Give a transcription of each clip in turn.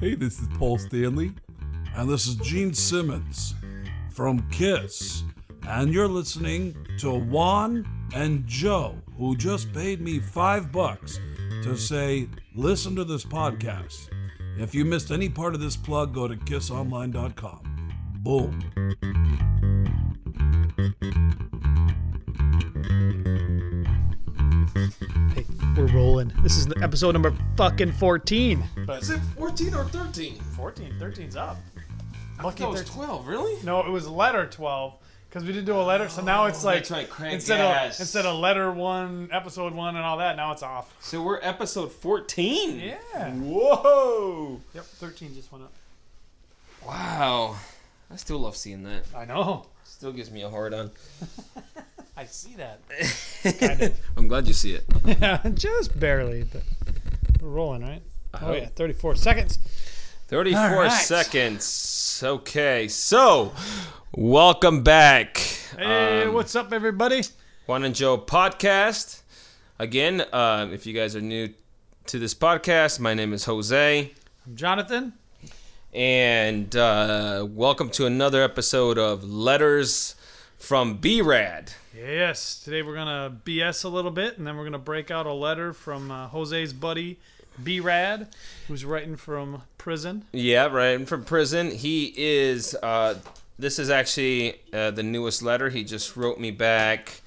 Hey, this is Paul Stanley, and this is Gene Simmons from Kiss, and you're listening to Juan and Joe, who just paid me five bucks to say, listen to this podcast. If you missed any part of this plug, go to kissonline.com. Boom. Rolling. This is episode number fucking 14. But Is it 14 or 13? 14, 13's up. I Lucky thought it was 13. 12, really? No, it was letter 12 because we did do a letter. So now it's like that's right, crank instead gas. of instead of letter one, episode one, and all that. Now it's off. So we're episode 14. Yeah. Whoa. Yep, 13 just went up. Wow. I still love seeing that. I know. Still gives me a hard on. I see that. kind of. I'm glad you see it. Yeah, just barely. But we're rolling, right? Oh hope. yeah, 34 seconds. 34 All right. seconds. Okay, so welcome back. Hey, Um, what's up, everybody? Juan and Joe podcast. Again, uh, if you guys are new to this podcast, my name is Jose. I'm Jonathan. and uh, welcome to another episode of Letters from B-Rad. Yes, today we're gonna BS a little bit, and then we're gonna break out a letter from uh, Jose's buddy B Rad, who's writing from prison. Yeah, writing from prison. He is. Uh, this is actually uh, the newest letter. He just wrote me back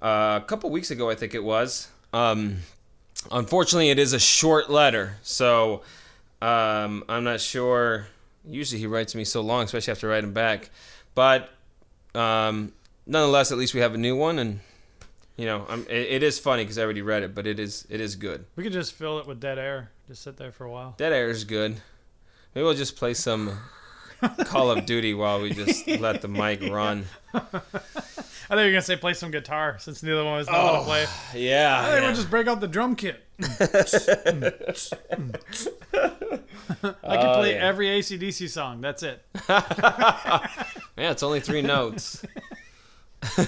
uh, a couple weeks ago, I think it was. Um, unfortunately, it is a short letter, so um, I'm not sure. Usually, he writes me so long, especially after writing back. But um, nonetheless, at least we have a new one, and you know, I'm, it, it is funny because I already read it, but it is it is good. We could just fill it with dead air. Just sit there for a while. Dead air is good. Maybe we'll just play some Call of Duty while we just let the mic run. I thought you were gonna say play some guitar since neither one of us know how to play. Yeah. I Yeah. think we'll just break out the drum kit. I can play yeah. every ACDC song. That's it. Yeah, it's only three notes. uh,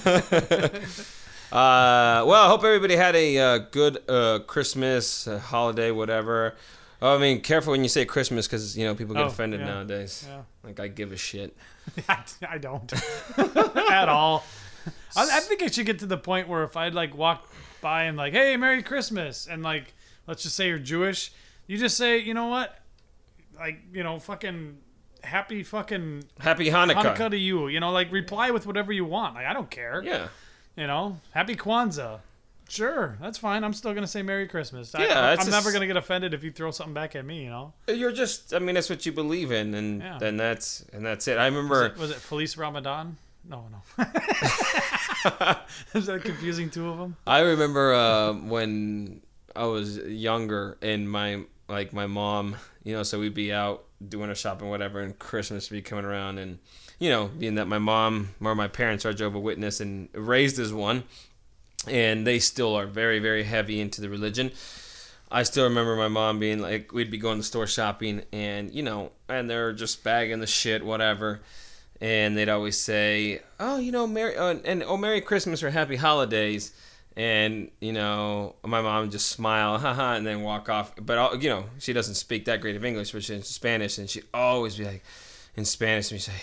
well, I hope everybody had a uh, good uh, Christmas, uh, holiday, whatever. Oh, I mean, careful when you say Christmas because, you know, people get Oh, offended yeah. nowadays. Yeah. Like, I give a shit. I, I don't at all. I, I think I should get to the point where if I'd like walk by and like, hey, Merry Christmas, and like, let's just say you're Jewish, you just say, you know what, like, you know, fucking happy fucking Happy Hanukkah. Hanukkah to you. You know, like reply with whatever you want. Like, I don't care. Yeah. You know, happy Kwanzaa. Sure, that's fine. I'm still gonna say Merry Christmas. I, yeah, I'm a never gonna get offended if you throw something back at me. You know, You're just, I mean, that's what you believe in, and Yeah. then that's, and that's it. I remember. was it Felice Ramadan? No, no. Is that confusing? Two of them. I remember uh, when I was younger and my like my mom, you know, so we'd be out doing our shopping, whatever, and Christmas would be coming around, and you know, being that my mom or my parents are Jehovah Witness and raised as one, and they still are very very heavy into the religion. I still remember my mom being like, we'd be going to the store shopping, and you know, and they're just bagging the shit, whatever. And they'd always say, "Oh, you know, Merry uh, and oh, Merry Christmas or Happy Holidays," and you know, my mom would just smile, haha, and then walk off. But you know, she doesn't speak that great of English, but she's Spanish, and she'd always be like, in Spanish, and she'd say,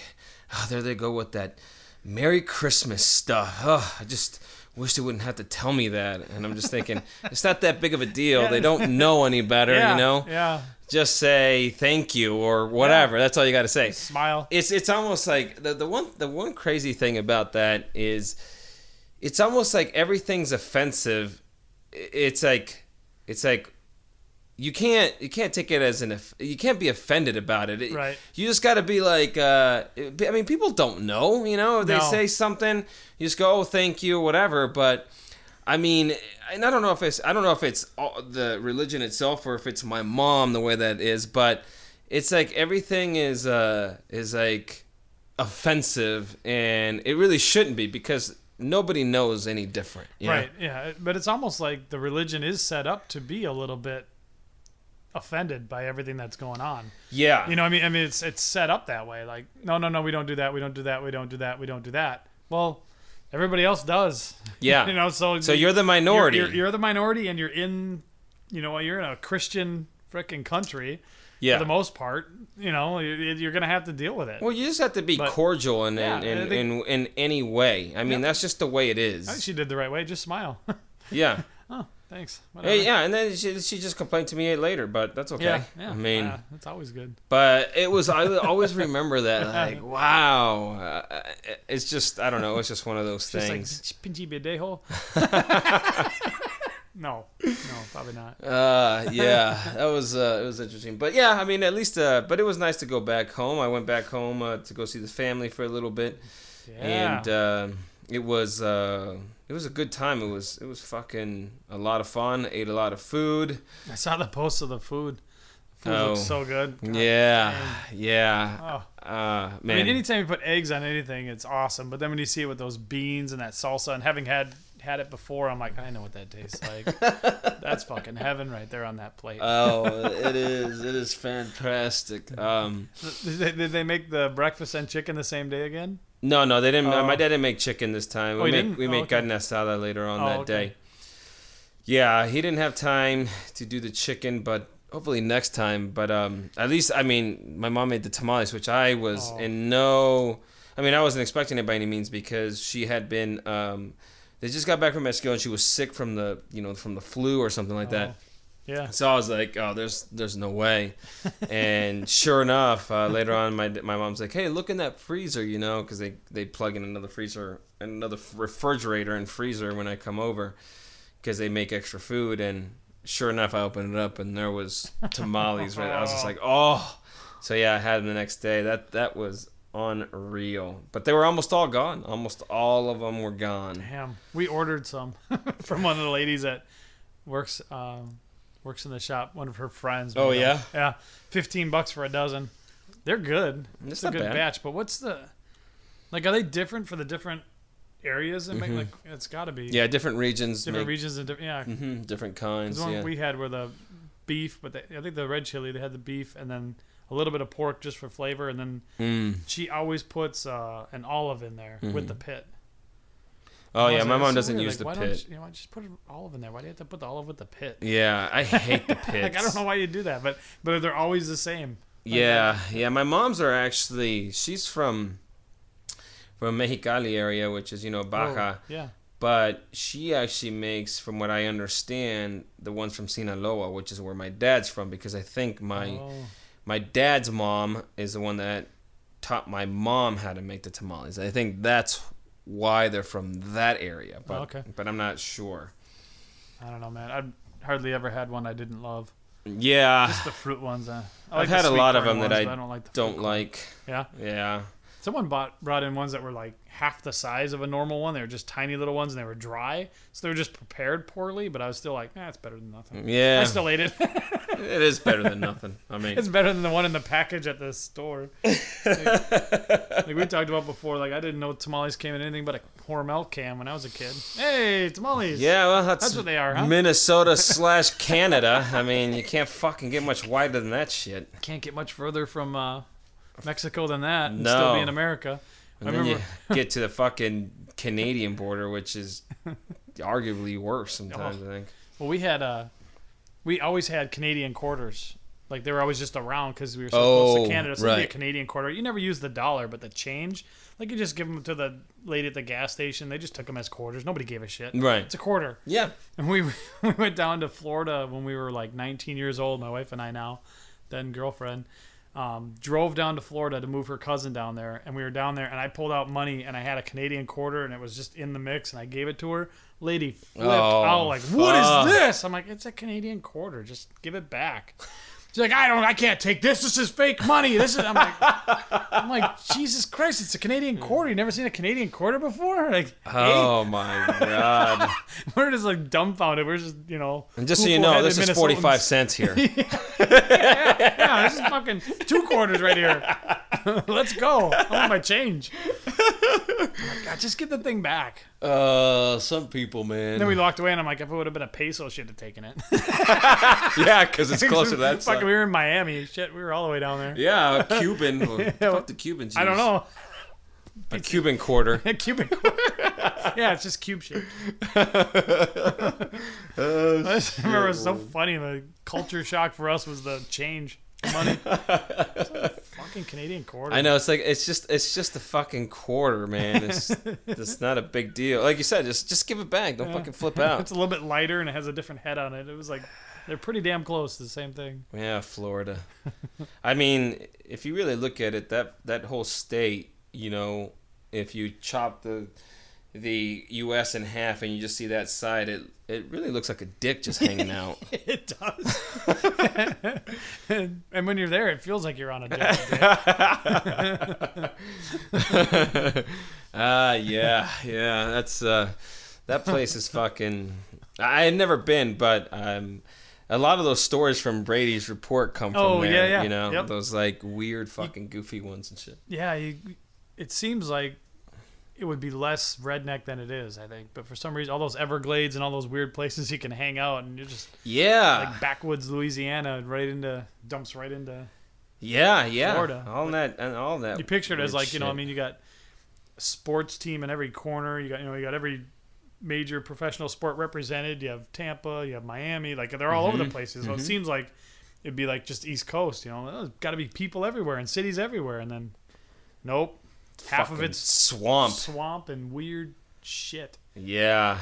"Oh, there they go with that Merry Christmas stuff." Oh, I just wish they wouldn't have to tell me that. And I'm just thinking, it's not that big of a deal. They don't know any better, Yeah, you know. Yeah. Just say thank you or whatever. That's all you got to say Smile. it's it's almost like the, the one the one crazy thing about that is it's almost like everything's offensive it's like it's like you can't you can't take it as an you can't be offended about it It- Right. you just got to be like uh i mean people don't know you know they No. say something you just go oh thank you whatever but I mean, and I don't know if it's I don't know if it's all, the religion itself or if it's my mom the way that is, but it's like everything is uh is like offensive, and it really shouldn't be because nobody knows any different. you know? Right. Yeah. But it's almost like the religion is set up to be a little bit offended by everything that's going on. Yeah. You know, I mean, I mean, it's it's set up that way. Like, no, no, no, we don't do that. We don't do that. We don't do that. We don't do that. Well, Everybody else does. Yeah. you know, so so you're the minority. You're, you're the minority, and you're in, you know, you're in a Christian freaking country yeah. for the most part. You know, you- you're gonna have to deal with it. well, you just have to be But- cordial in Yeah, in, in, in, in any way. I mean, Yep. that's just the way it is. She did the right way. Just smile. Yeah. oh, thanks. Whatever. Hey, yeah, and then she, she just complained to me later, but that's okay. Yeah, yeah. I mean, yeah, that's always good. but it was. I always remember that. Like, wow, uh, it's just. I don't know. It's just one of those Just things. like no, no, probably not. Uh, yeah, that was uh, it was interesting, but yeah, I mean, at least, uh, but it was nice to go back home. I went back home uh, to go see the family for a little bit, Yeah. and uh, it was uh, it was a good time. It was it was fucking a lot of fun. Ate a lot of food. I saw the post of the food. Food Oh. looks so good. God Yeah, damn. yeah. Oh, Uh, I mean, anytime you put eggs on anything, it's awesome. But then when you see it with those beans and that salsa, and having had had it before, I'm like, I know what that tastes like. That's fucking heaven right there on that plate. oh, it is. It is fantastic. Um, did, they, did they make the breakfast and chicken the same day again? No, no, they didn't. Oh. My dad didn't make chicken this time. Oh, We make didn't? we Oh, make okay. carne asada later on Oh, that okay. day. Yeah, he didn't have time to do the chicken, but hopefully next time. But um, at least I mean, my mom made the tamales, which I was Oh. in no. I mean, I wasn't expecting it by any means because she had been. Um, they just got back from Mexico and she was sick from the you know from the flu or something like that. Yeah. So I was like, oh, there's there's no way. and sure enough, uh, later on, my my mom's like, hey, look in that freezer, you know, because they they plug in another freezer, another refrigerator and freezer when I come over, because they make extra food. And sure enough, I opened it up and there was tamales. right, I was just like, oh. So yeah, I had them the next day. That that was unreal. But they were almost all gone. Almost all of them were gone. Damn. We ordered some from one of the ladies that works um, works in the shop. One of her friends. Oh, made them. yeah? Yeah. Fifteen bucks for a dozen. They're good. It's It's a good bad. batch. But what's the like? Are they different for the different areas? And like, it's got to be Mm-hmm. Yeah, different regions. different make, regions and different. Yeah. Mm-hmm, different kinds. The one Yeah. we had were the beef, but they, I think the red chili they had the beef and then a little bit of pork just for flavor, and then Mm. she always puts uh, an olive in there with the pit. Oh yeah, my mom doesn't use Like, the why pit. Don't you, you know, just put an olive in there. Why do you have to put the olive with the pit? Yeah, I hate the pit. Like I don't know why you do that, but but they're always the same. Yeah, yeah. My mom's are actually. She's from from Mexicali area, which is you know Baja. Oh, yeah. But she actually makes, from what I understand, the ones from Sinaloa, which is where my dad's from, because I think my Oh. my dad's mom is the one that taught my mom how to make the tamales. I think that's why they're from that area. But Oh, okay. but I'm not sure. I don't know, man. I've hardly ever had one I didn't love. Yeah, Just the fruit ones. Uh, I I've had a lot of them that ones, I don't like. The don't corn. like. Yeah. Yeah. Someone bought brought in ones that were like half the size of a normal one. They were just tiny little ones, and they were dry, so they were just prepared poorly. But I was still like, eh, it's better than nothing. Yeah. I still ate it. It is better than nothing. I mean, it's better than the one in the package at the store. like, like we talked about before, like I didn't know tamales came in anything but a Hormel can when I was a kid. Hey, tamales! yeah, well, that's, That's what they are, huh? Minnesota slash Canada. I mean, you can't fucking get much wider than that shit. can't get much further from uh, Mexico than that and No. still be in America. And I then remember. you get to the fucking Canadian border, which is arguably worse sometimes. I think. Well, we had uh, we always had Canadian quarters. Like they were always just around because we were so Oh, close to Canada. So be a. Canadian quarter. You never use the dollar, but the change, like you just give them to the lady at the gas station. They just took them as quarters. Nobody gave a shit. Right. It's a quarter. Yeah. And we we went down to Florida when we were like 19 years old. My wife and I now, then girlfriend, um, drove down to Florida to move her cousin down there. And we were down there, and I pulled out money, and I had a Canadian quarter, and it was just in the mix, and I gave it to her. Lady flipped Oh, out like, "What fuck. is this?" I'm like, "It's a Canadian quarter. Just give it back." She's like, "I don't. I can't take this. This is fake money. This is." I'm like, "I'm like, Jesus Christ! It's a Canadian hmm. quarter. You never seen a Canadian quarter before?" Like, Oh eh? my god. we're just like dumbfounded. We're just, you know. And just so you know, this is forty-five cents here. Yeah, this is fucking two quarters right here. Let's go. I want my change. Oh my God, just get the thing back. Uh, some people, man. Then we walked away, and I'm like, if it would have been a peso, she'd have taken it. yeah, because it's closer to that Fucking, we were in Miami. Shit, we were all the way down there. Yeah, a Cuban. Fuck the Cubans. I don't use. know. a Cuban quarter. a cubic. yeah, it's just cube shaped. Oh, I just remember it was so funny. The culture shock for us was the change money. Fucking Canadian quarter. I know it's like it's just it's just a fucking quarter, man. It's it's not a big deal. Like you said, just just give it back. Don't Yeah. fucking flip out. It's a little bit lighter and it has a different head on it. It was like they're pretty damn close to the same thing. Yeah, Florida. I mean, if you really look at it, that that whole state, you know, if you chop the the U.S. in half and you just see that side, it it really looks like a dick just hanging out. It does. and, and when you're there, it feels like you're on a dick. Ah, yeah, yeah. That's uh, that place is fucking. I had never been, but um, a lot of those stories from Brady's report come from Oh, there. yeah, yeah. You know, Yep. those like weird fucking goofy ones and shit. Yeah, you, it seems like it would be less redneck than it is, I think. But for some reason, all those Everglades and all those weird places you can hang out, and you're just Yeah, like backwoods Louisiana, right into dumps right into. yeah, yeah. Florida. All that and all that. You picture it as like you know, I mean, you got a sports team in every corner. You got you know, you got every major professional sport represented. You have Tampa, you have Miami, like they're all over the Mhm. places. So it Mhm. seems like it'd be like just East Coast. You know, got to be people everywhere and cities everywhere, and then nope, half of it's swamp. swamp and weird shit. Yeah.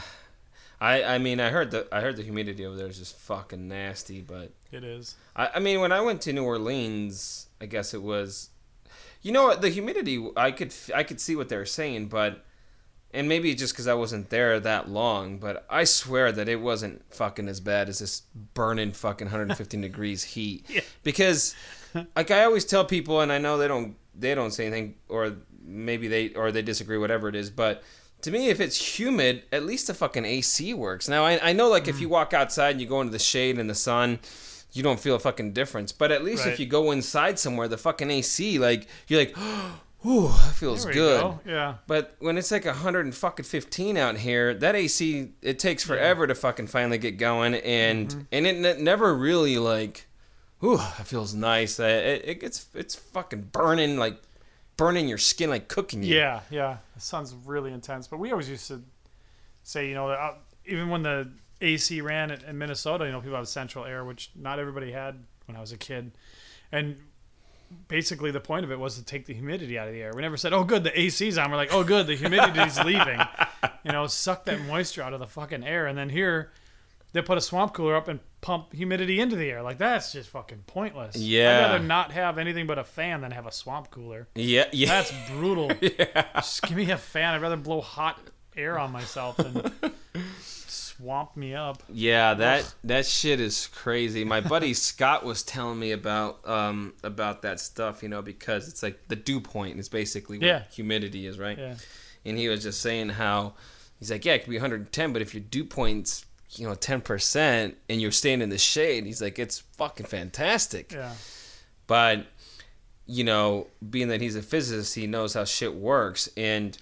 I, I mean I heard the I heard the humidity over there is just fucking nasty, but It is. I, I mean when I went to New Orleans, I guess it was you know what the humidity I could I could see what they were saying, but and maybe just because I wasn't there that long, but I swear that it wasn't fucking as bad as this burning fucking 115 degrees heat. Yeah. Because, like I always tell people, and I know they don't they don't say anything, or maybe they or they disagree, whatever it is, but. To me, if it's humid, at least the fucking AC works. Now, I, I know, like, if you walk outside and you go into the shade and the sun, you don't feel a fucking difference. But at least Right. if you go inside somewhere, the fucking AC, like, you're like, ooh, that feels good. go. Yeah. But when it's like a hundred and fucking fifteen out here, that AC it takes forever to fucking finally get going, and Mm-hmm. and it ne- never really like, ooh, it feels nice. Uh, It, it gets it's fucking burning like burning your skin like cooking you. Yeah, yeah. The sun's really intense. But we always used to say, you know, uh, even when the AC ran in, in Minnesota, you know, people have central air, which not everybody had when I was a kid. And basically the point of it was to take the humidity out of the air. We never said, oh, good, the AC's on. We're like, oh, good, the humidity's leaving. You know, suck that moisture out of the fucking air. And then here, they put a swamp cooler up and pump humidity into the air. Like, that's just fucking pointless. Yeah. I'd rather not have anything but a fan than have a swamp cooler. yeah, yeah. That's brutal. yeah. Just give me a fan. I'd rather blow hot air on myself than swamp me up. Yeah, that that shit is crazy. My buddy Scott was telling me about um about that stuff, you know, because it's like the dew point is basically what Yeah. humidity is, right? Yeah. And he was just saying how he's like, yeah, it could be 110, but if your dew point's you know 10% and you're staying in the shade, he's like, it's fucking fantastic. Yeah. But you know, being that he's a physicist, he knows how shit works, and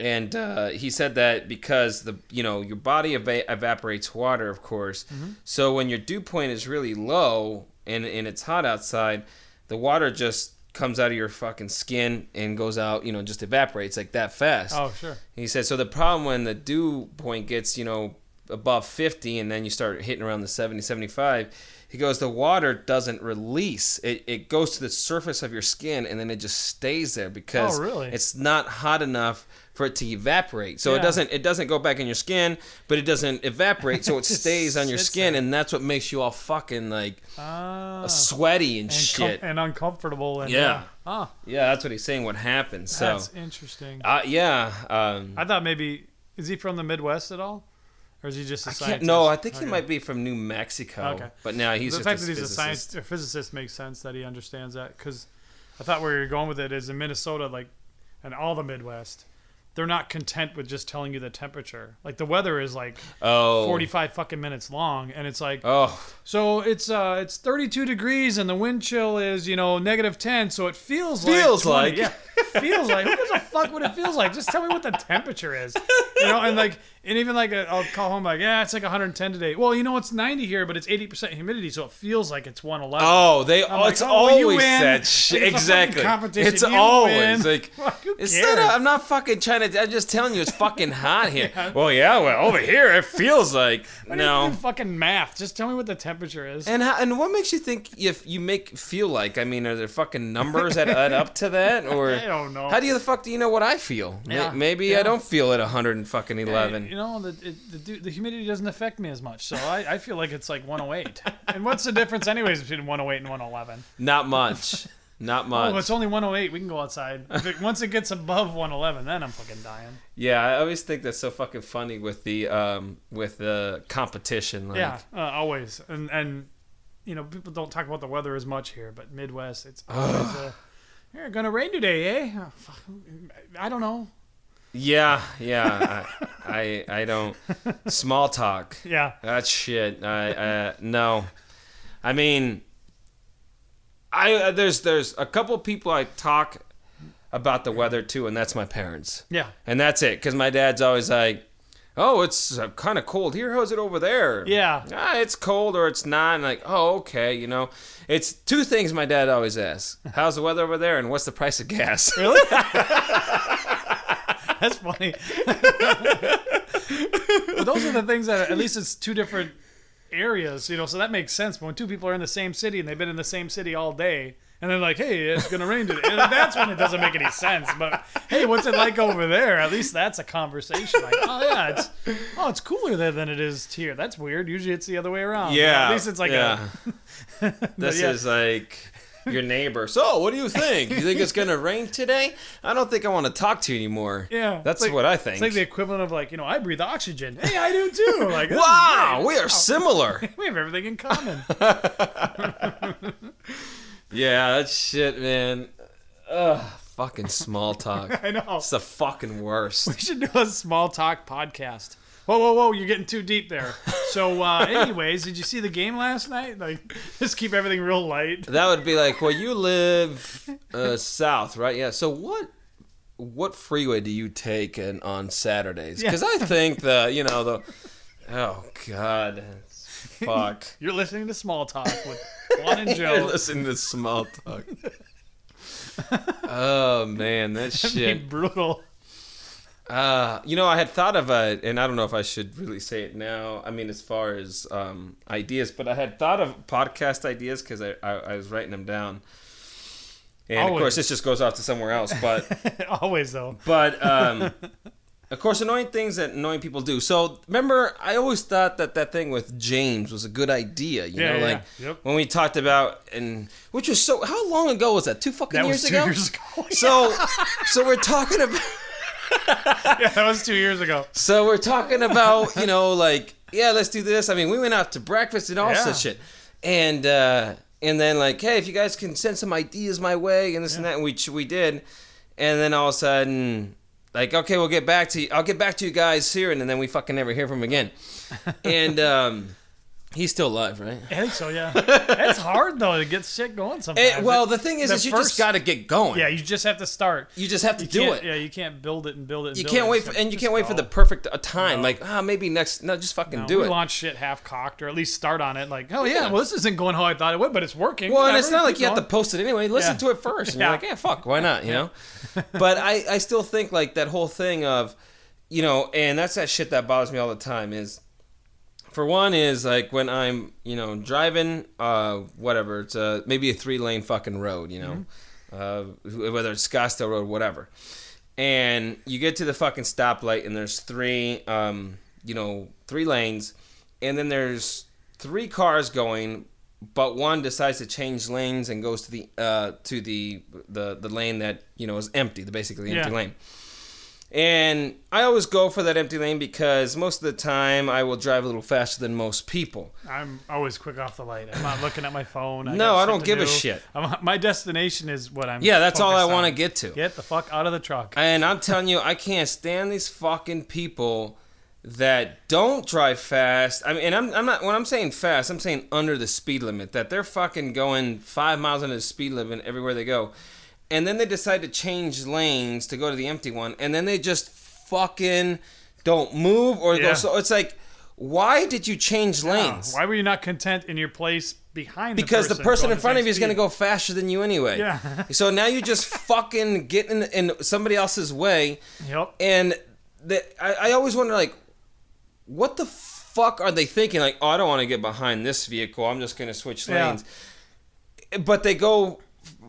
and uh, he said that because the you know your body eva- evaporates water, of course. So when your dew point is really low and and it's hot outside, the water just comes out of your fucking skin and goes out, you know, just evaporates like that fast. Oh, sure. He said, so the problem when the dew point gets, you know, above 50 and then you start hitting around the 70, 75, he goes, the water doesn't release. It, it goes to the surface of your skin and then it just stays there because Oh, really? it's not hot enough for it to evaporate. So it doesn't it doesn't go back in your skin, but it doesn't evaporate, so it stays on your skin there. and that's what makes you all fucking like Ah. sweaty and, and, com- shit. and uncomfortable. And, Yeah. uh, ah, yeah, that's what he's saying what happens. So that's interesting. uh, yeah, um, I thought maybe is he from the Midwest at all, or is he just a scientist? no, I think he might be from New Mexico. Okay. But now he's the fact a that he's a physicist. science or physicist makes sense that he understands that because I thought where you're going with it is in Minnesota, like, and all the Midwest, they're not content with just telling you the temperature. Like the weather is like Oh. 45 fucking minutes long, and it's like Oh, so it's uh it's 32 degrees and the wind chill is you know negative 10, so it feels Feels like 20. like. yeah feels like. Who gives a fuck what it feels like? Just tell me what the temperature is. You know, and like, and even like, i will call home like, yeah, it's like 110 today. Well, you know, it's 90 here, but it's 80% humidity, so it feels like it's 111. Oh, they. Oh, like, it's oh, always that shit. It's Exactly. It's You always win. like. It's not, I'm not fucking trying to. I'm just telling you, it's fucking hot here. Well, yeah. Well, over here, it feels like What no. fucking math. Just tell me what the temperature is. And how, and what makes you think if you make feel like? I mean, are there fucking numbers that add up to that, or I don't know. how do you the fuck do you know what I feel? Yeah, Maybe yeah. I don't feel at 100 and fucking 11. You know, the, it, the the humidity doesn't affect me as much, so I, I feel like it's like 108. and what's the difference, anyways, between 108 and 111? Not much. Not much. Oh, it's only 108. We can go outside. If it, once it gets above 111, then I'm fucking dying. Yeah, I always think that's so fucking funny with the um with the competition. Like, Yeah, uh, always. And and you know, people don't talk about the weather as much here, but Midwest, it's always uh, you're gonna rain today, eh? Oh. I don't know. Yeah, yeah. I, I I don't small talk. Yeah, That shit. I uh, no. I mean, I uh, there's there's a couple people I talk about the weather too, and that's my parents, yeah, and that's it. Because my dad's always like, "Oh, it's uh, kind of cold here. How's it over there?" yeah. ah, it's cold or it's not. And like, oh, okay, you know, it's two things my dad always asks: How's the weather over there, and what's the price of gas? Really? That's funny. but those are the things that at least it's two different areas, you know, so that makes sense. But when two people are in the same city and they've been in the same city all day, and they're like, "Hey, it's gonna rain today," and that's when it doesn't make any sense. But hey, what's it like over there? At least that's a conversation. Like, oh yeah, it's oh it's cooler there than it is here. That's weird. Usually it's the other way around. yeah, At least it's like yeah. a. This yeah. is like your neighbor. So, what do you think? You think it's gonna rain today? I don't think I want to talk to you anymore. Yeah, that's like- what I think. It's like the equivalent of like you know I breathe oxygen. Hey, I do too. Like wow, we are similar. We have everything in common. yeah, that shit, man. Ugh, fucking small talk. I know. It's the fucking worst. We should do a small talk podcast. Whoa, whoa, whoa! You're getting too deep there. So, uh, anyways, did you see the game last night? Like, just keep everything real light. That would be like, well, you live uh, south, right? Yeah. So what? What freeway do you take in, on Saturdays? Because I think the, you know, the. Oh God, fuck. You're listening to Small Talk with Juan and You're Joe. listening to small talk. oh man, that shit. brutal. Uh, you know, I had thought of a, and I don't know if I should really say it now. I mean, as far as um, ideas, but I had thought of podcast ideas because I, I I was writing them down. And of course, this just goes off to somewhere else. But Always though. but um, of course, annoying things that annoying people do. So remember, I always thought that that thing with James was a good idea. You Yeah, know, yeah, like yep. when we talked about and which was so. How long ago was that? Two fucking That years was two ago. years ago. So so we're talking about. yeah, that was two years ago. So we're talking about, you know, like, yeah, let's do this. I mean, we went out to breakfast and all Yeah. such shit. And uh and then like, hey, if you guys can send some ideas my way and this and that, and we we did. And then all of a sudden like, okay, we'll get back to you. I'll get back to you guys here and then we fucking never hear from again. and um he's still alive, right? I think so. Yeah, it's hard though to get shit going sometimes. Eh, well, the thing is, the is you first- just got to get going. yeah, you just have to start. you just have to You do it. Yeah, you can't build it and build it. And You build can't it. wait, for, and you can't wait for the perfect uh, time. No. Like, ah, maybe next. No, just fucking No, do it. launch shit half cocked, or at least start on it. Like, oh yeah, Yeah. well this isn't going how I thought it would, but it's working. Well, and it's not like keep you have to post it anyway. Listen Yeah. to it first. And Yeah. you're like, yeah, fuck, why not? You know? but I, I still think like that whole thing of, you know, and that's that shit that bothers me all the time is, for one, is like when I'm, you know, driving, uh, whatever, it's uh, maybe a three lane fucking road, you know, Mm-hmm. uh, whether it's Scottsdale Road, whatever. And you get to the fucking stoplight and there's three, um, you know, three lanes, and then there's three cars going, but one decides to change lanes and goes to the uh, to the the the lane that you know is empty, the basically empty Yeah. lane. And I always go for that empty lane because most of the time I will drive a little faster than most people. I'm always quick off the light. I'm not looking at my phone. I No, I don't give a shit. I'm, my destination is what I'm. Yeah, that's all I want to get to. Get the fuck out of the truck. And I'm telling you, I can't stand these fucking people that don't drive fast. I mean, and I'm, I'm not when I'm saying fast, I'm saying under the speed limit. That they're fucking going five miles under the speed limit everywhere they go. And then they decide to change lanes to go to the empty one, and then they just fucking don't move or go so. It's like, why did you change lanes? Why were you not content in your place behind? because the the person in front of you is going to go faster than you anyway. Yeah. so now you just fucking get in, in somebody else's way, Yep. and the, I, I always wonder like, what the fuck are they thinking? Like, oh, I don't want to get behind this vehicle. I'm just going to switch Yeah. lanes. But they go,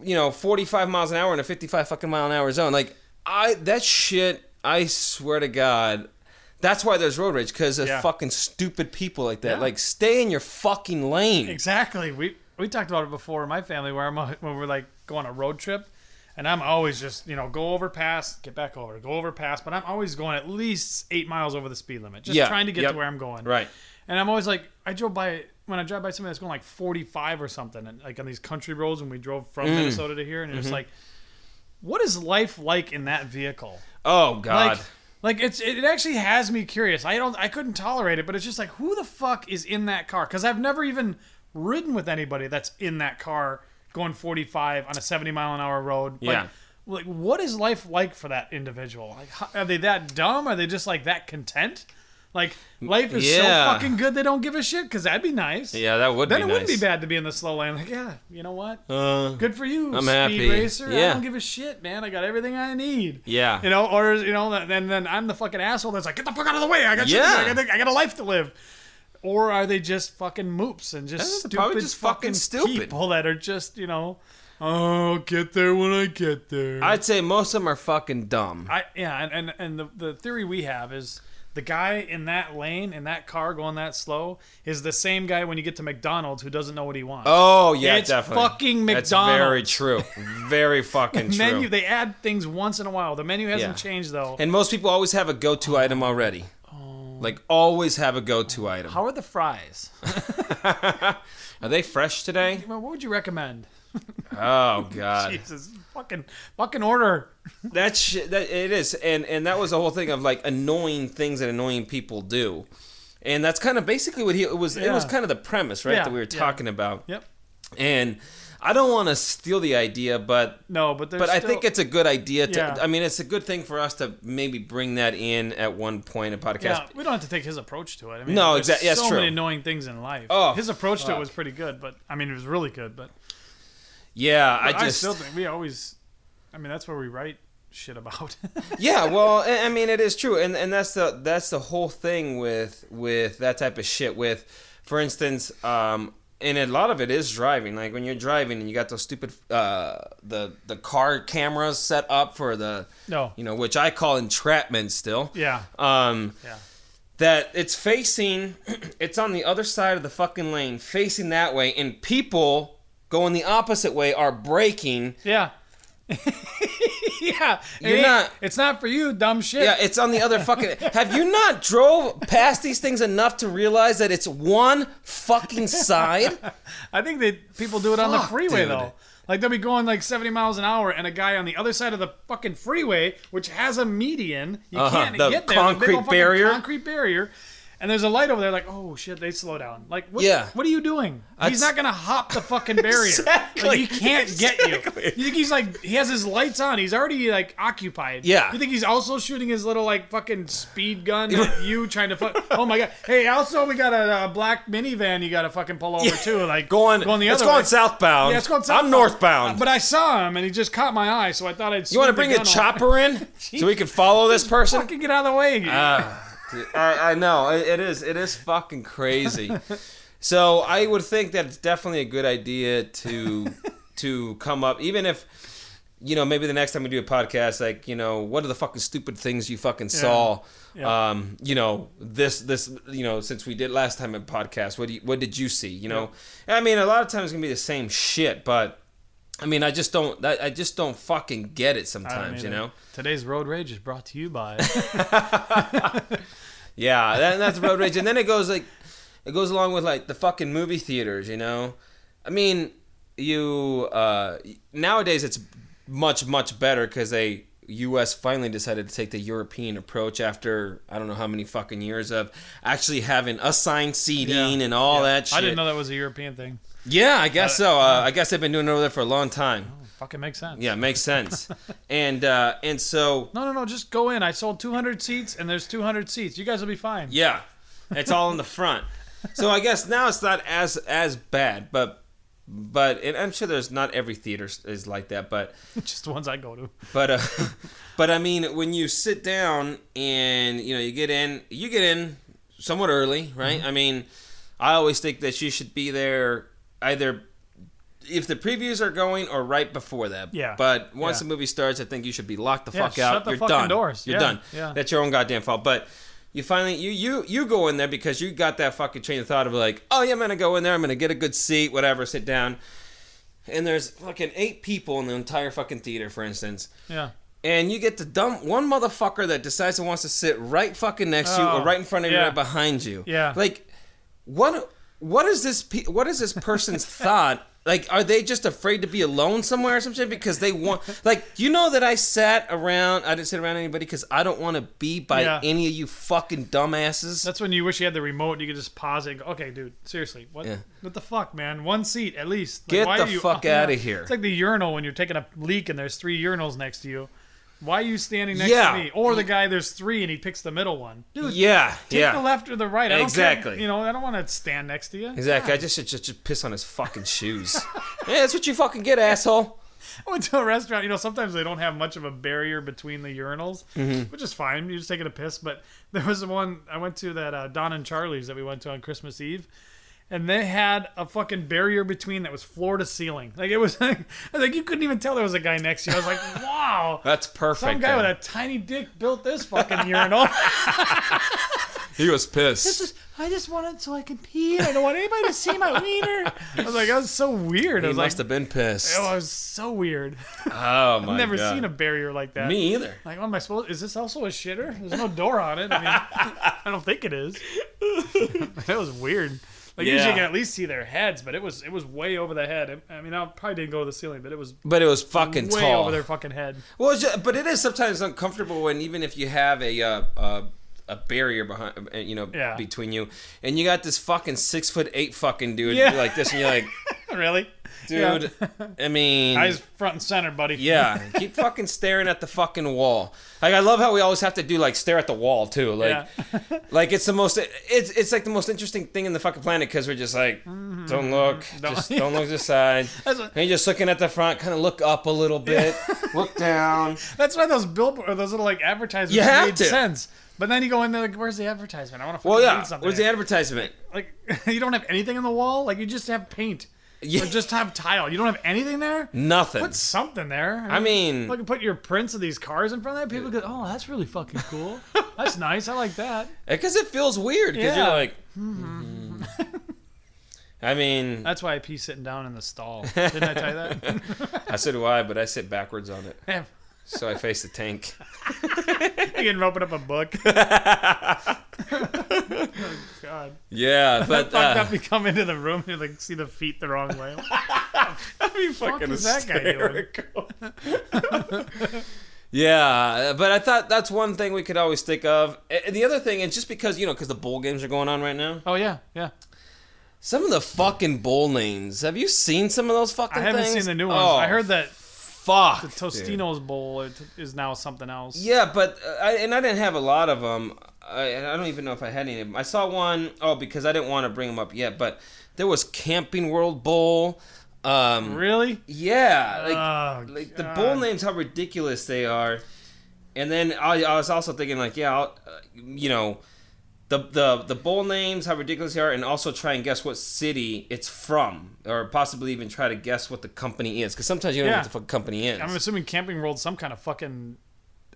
you know, 45 miles an hour in a 55 fucking mile an hour zone. Like, I that shit. I swear to God. That's why there's road rage because of Yeah. fucking stupid people like that. Yeah. Like, stay in your fucking lane. Exactly. We we talked about it before in my family where I'm when we're like going on a road trip, and I'm always just you know go over pass, get back over, go over pass, but I'm always going at least eight miles over the speed limit, just Yeah, trying to get yep. to where I'm going. Right. And I'm always like, I drove by when I drive by somebody that's going like 45 or something, and like on these country roads when we drove from Mm. Minnesota to here, and Mm-hmm. it's like, what is life like in that vehicle? Oh God. Like, like it's it actually has me curious. I don't I couldn't tolerate it, but it's just like who the fuck is in that car? Because I've never even ridden with anybody that's in that car going 45 on a 70 mile an hour road. Like, Yeah. Like what is life like for that individual? Like how, are they that dumb? Are they just like that content? Like life is Yeah. so fucking good they don't give a shit because that'd be nice. yeah, that would Then be it nice. wouldn't be bad to be in the slow lane. Like yeah, you know what? Uh, Good for you, I'm speed happy. racer. I don't give a shit, man. I got everything I need. yeah. You know, or you know, then then I'm the fucking asshole that's like, get the fuck out of the way. I got shit to Yeah. do. I got, I got a life to live. Or are they just fucking moops and just stupid probably just fucking fucking stupid. people that are just you know, oh, get there when I get there. I'd say most of them are fucking dumb. I yeah, and and, and the, the theory we have is the guy in that lane in that car going that slow is the same guy when you get to McDonald's who doesn't know what he wants. Oh yeah, It's definitely. fucking That's very true. Very fucking true. menu they add things once in a while. The menu hasn't Yeah. changed though. and most people always have a go-to item already. Oh. Like always have a go-to item. How are the fries? Are they fresh today? What would you recommend? Oh god. Jesus, fucking, fucking order. That shit. That it is, and and that was the whole thing of like annoying things that annoying people do, and that's kind of basically what he it was. It was kind of the premise, right, Yeah, that we were yeah. talking about. Yep. And I don't want to steal the idea, but No, but but I think it's a good idea to. Yeah. I mean, it's a good thing for us to maybe bring that in at one point in podcast. yeah. We don't have to take his approach to it. I mean, No, exactly. exact- yeah, So true. many annoying things in life. Oh, his approach to it was pretty good, but I mean, it was really good. But, Yeah, I but I, just still think we always. I mean, that's where we write shit about. yeah well I I mean it is true and and that's the that's the whole thing with with that type of shit with for instance um and a lot of it is driving like when you're driving and you got those stupid uh the the car cameras set up for the no. you know which I call entrapment still Yeah. um Yeah. that it's facing it's on the other side of the fucking lane facing that way and people going the opposite way are breaking. Yeah. yeah. You're not- It's not for you, dumb shit. Yeah, it's on the other fucking. Have you not drove past these things enough to realize that it's one fucking side? I think that people do it on the freeway dude. though. Like they'll be going like 70 miles an hour, and a guy on the other side of the fucking freeway, which has a median, you Uh-huh, can't the get there. Concrete big old fucking barrier. Concrete barrier. And there's a light over there, like, oh shit, they slow down. Like, what, Yeah. what are you doing? he's not gonna hop the fucking barrier. Exactly. Like, he can't get you. You think he's like, he has his lights on. He's already like occupied. Yeah. You think he's also shooting his little like fucking speed gun at you, trying to fuck? Oh my god. Hey, also we got a, a black minivan. You got to fucking pull over too. Like Going, going the other. it's going way. southbound. Yeah, it's going southbound. I'm northbound. But I saw him and he just caught my eye, so I thought I'd. you want to bring a chopper in so we can follow this person? Fucking get out of the way. Dude, I, I know it, it is. It is fucking crazy. So I would think that it's definitely a good idea to to come up, even if you know maybe the next time we do a podcast, like you know, what are the fucking stupid things you fucking saw? Yeah. Um, you know, this this you know, since we did last time a podcast, what do you, what did you see? You know, I mean, a lot of times it's gonna be the same shit, but. I mean, I just don't. I I just don't fucking get it sometimes. You know. Today's road rage is brought to you by. Yeah, that, that's road rage, and then it goes like, it goes along with like the fucking movie theaters. You know, I mean, you uh, nowadays it's much much better because they U.S. finally decided to take the European approach after I don't know how many fucking years of actually having assigned seating and all that shit. I didn't know that was a European thing. Yeah, I guess so. Uh, I guess they've been doing it over there for a long time. Fucking makes sense. Yeah, makes sense. and uh, and so No, no, no. Just go in. I sold 200 seats, and there's 200 seats. You guys will be fine. yeah, it's all in the front. So I guess now it's not as as bad, but but and I'm sure there's not every theater is like that, but Just the ones I go to. but uh, but I mean when you sit down and you know you get in, you get in somewhat early, right? Mm-hmm. I mean, I always think that you should be there either if the previews are going or right before that. Yeah. But once Yeah. the movie starts, I think you should be locked the Yeah, fuck out. shut the You're fucking done. doors. You're Yeah, done. yeah. That's your own goddamn fault. But you finally you you you go in there because you got that fucking train of thought of like, oh yeah, I'm gonna go in there. I'm gonna get a good seat, whatever, sit down. And there's fucking eight people in the entire fucking theater, for instance Yeah. and you get the dumb one motherfucker that decides it wants to sit right fucking next to you Oh, or right in front of you, right behind you. Yeah. Like, what? What is this? pe- What is this person's thought? Like, are they just afraid to be alone somewhere or something? because they want? Like, you know that I sat around. I didn't sit around anybody because I don't want to be by Yeah. any of you fucking dumbasses. That's when you wish you had the remote. and You could just pause it. And go, okay, dude. Seriously, what? Yeah. What the fuck, man? One seat at least. Like, Get why the are you, fuck outta here. It's like the urinal when you're taking a leak and there's three urinals next to you. Why are you standing next Yeah. to me? Or the guy there's three and he picks the middle one. Dude, yeah, take yeah. the left or the right. I don't Exactly. Care. You know, I don't want to stand next to you. Exactly. I just should just, just piss on his fucking shoes. yeah, that's what you fucking get, asshole. I went to a restaurant. You know, sometimes they don't have much of a barrier between the urinals, Mm-hmm. which is fine. You're just taking a piss. But there was one I went to that uh, Don and Charlie's that we went to on Christmas Eve, and they had a fucking barrier between that was floor to ceiling. Like it was, like, I was like you couldn't even tell there was a guy next to you. I was like, wow. That's perfect. Some guy then. with a tiny dick built this fucking urinal. He was pissed. This is, I just want it so I can pee. I don't want anybody to see my wiener. I was like, that was so weird. I He was like, must have been pissed. it was so weird. Oh my god. I've never god. seen a barrier like that. Me either. Like, what am I supposed? Is this also a shitter? There's no door on it. I mean, I don't think it is. That was weird. Like usually you can at least see their heads, but it was it was way over the head. I mean, I probably didn't go to the ceiling, but it was But it was fucking way tall. over their fucking head. Well, it's ju- but it is sometimes uncomfortable when even if you have a uh, uh, a barrier behind, uh, you know, Yeah. between you, and you got this fucking six foot eight fucking dude Yeah. like this, and you're like, really, dude, I mean, eyes front and center, buddy. yeah, keep fucking staring at the fucking wall. Like I love how we always have to do like stare at the wall too. Like, Yeah. like it's the most, it's it's like the most interesting thing in the fucking planet because we're just like, mm-hmm. don't look, Don't- just don't look to the side. That's what- And you're just looking at the front, kind of look up a little bit, look down. That's why those billboard or those little like advertisements You have made to. sense. But then you go in there like, where's the advertisement? I want to Well, yeah. read something. Where's the advertisement? like you don't have anything on the wall. Like you just have paint. Yeah. Or just have tile. You don't have anything there. Nothing. Put something there. I mean, Look, put your prints of these cars in front of that. People go, "Oh, that's really fucking cool. that's nice. I like that." because it feels weird. Because Yeah. you're like, mhm. I mean, That's why I pee sitting down in the stall. Didn't I tell you that? I do I, but I sit backwards on it, Yeah. So I face the tank. you can open up a book. oh, God. Yeah, but Fucked uh, up. You come into the room, you like see the feet the wrong way. that'd be fuck fucking is that guy doing? yeah, but I thought that's one thing we could always think of. And the other thing, and just because you know, because the bowl games are going on right now, Oh yeah, yeah. some of the fucking bowl names. Have you seen some of those fucking? I haven't things? seen the new ones. Oh, I heard that Fuck. the dude. Tostitos bowl is now something else. Yeah, but uh, I, and I didn't have a lot of them. I, I don't even know if I had any of them. I saw one oh because I didn't want to bring them up yet, but there was Camping World Bowl. Um, Really? yeah, like oh, like the bowl names, how ridiculous they are. And then I, I was also thinking like, yeah, I'll, uh, you know, the the the bowl names, how ridiculous they are, and also try and guess what city it's from, or possibly even try to guess what the company is, because sometimes you don't know what the fucking company is. I'm assuming Camping World's some kind of fucking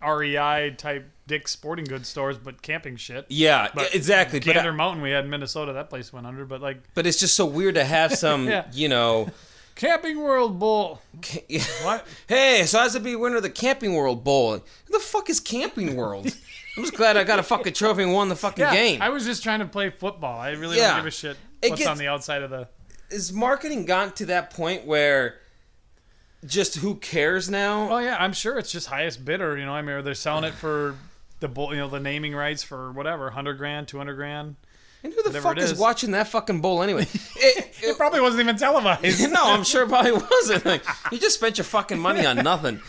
REI type Dick Sporting Goods stores, but camping shit. yeah, But exactly. But I- Mountain we had in Minnesota, that place went under. But like But it's just so weird to have some, Yeah. you know. Camping World Bowl. What? Hey, so I was to be winner of the Camping World Bowl. Who the fuck is Camping World? I'm just glad I got a fucking trophy and won the fucking Yeah, game. I was just trying to play football. I really Yeah. don't give a shit It what's gets- on the outside of the. Is marketing gotten to that point where just who cares now? Oh yeah, I'm sure it's just highest bidder. You know, I mean, they're selling it for the bowl. You know, the naming rights for whatever, hundred grand, two hundred grand. And who the fuck it is. is. watching that fucking bowl anyway? It- It probably wasn't even televised. no, I'm sure it probably wasn't. Like, you just spent your fucking money on nothing.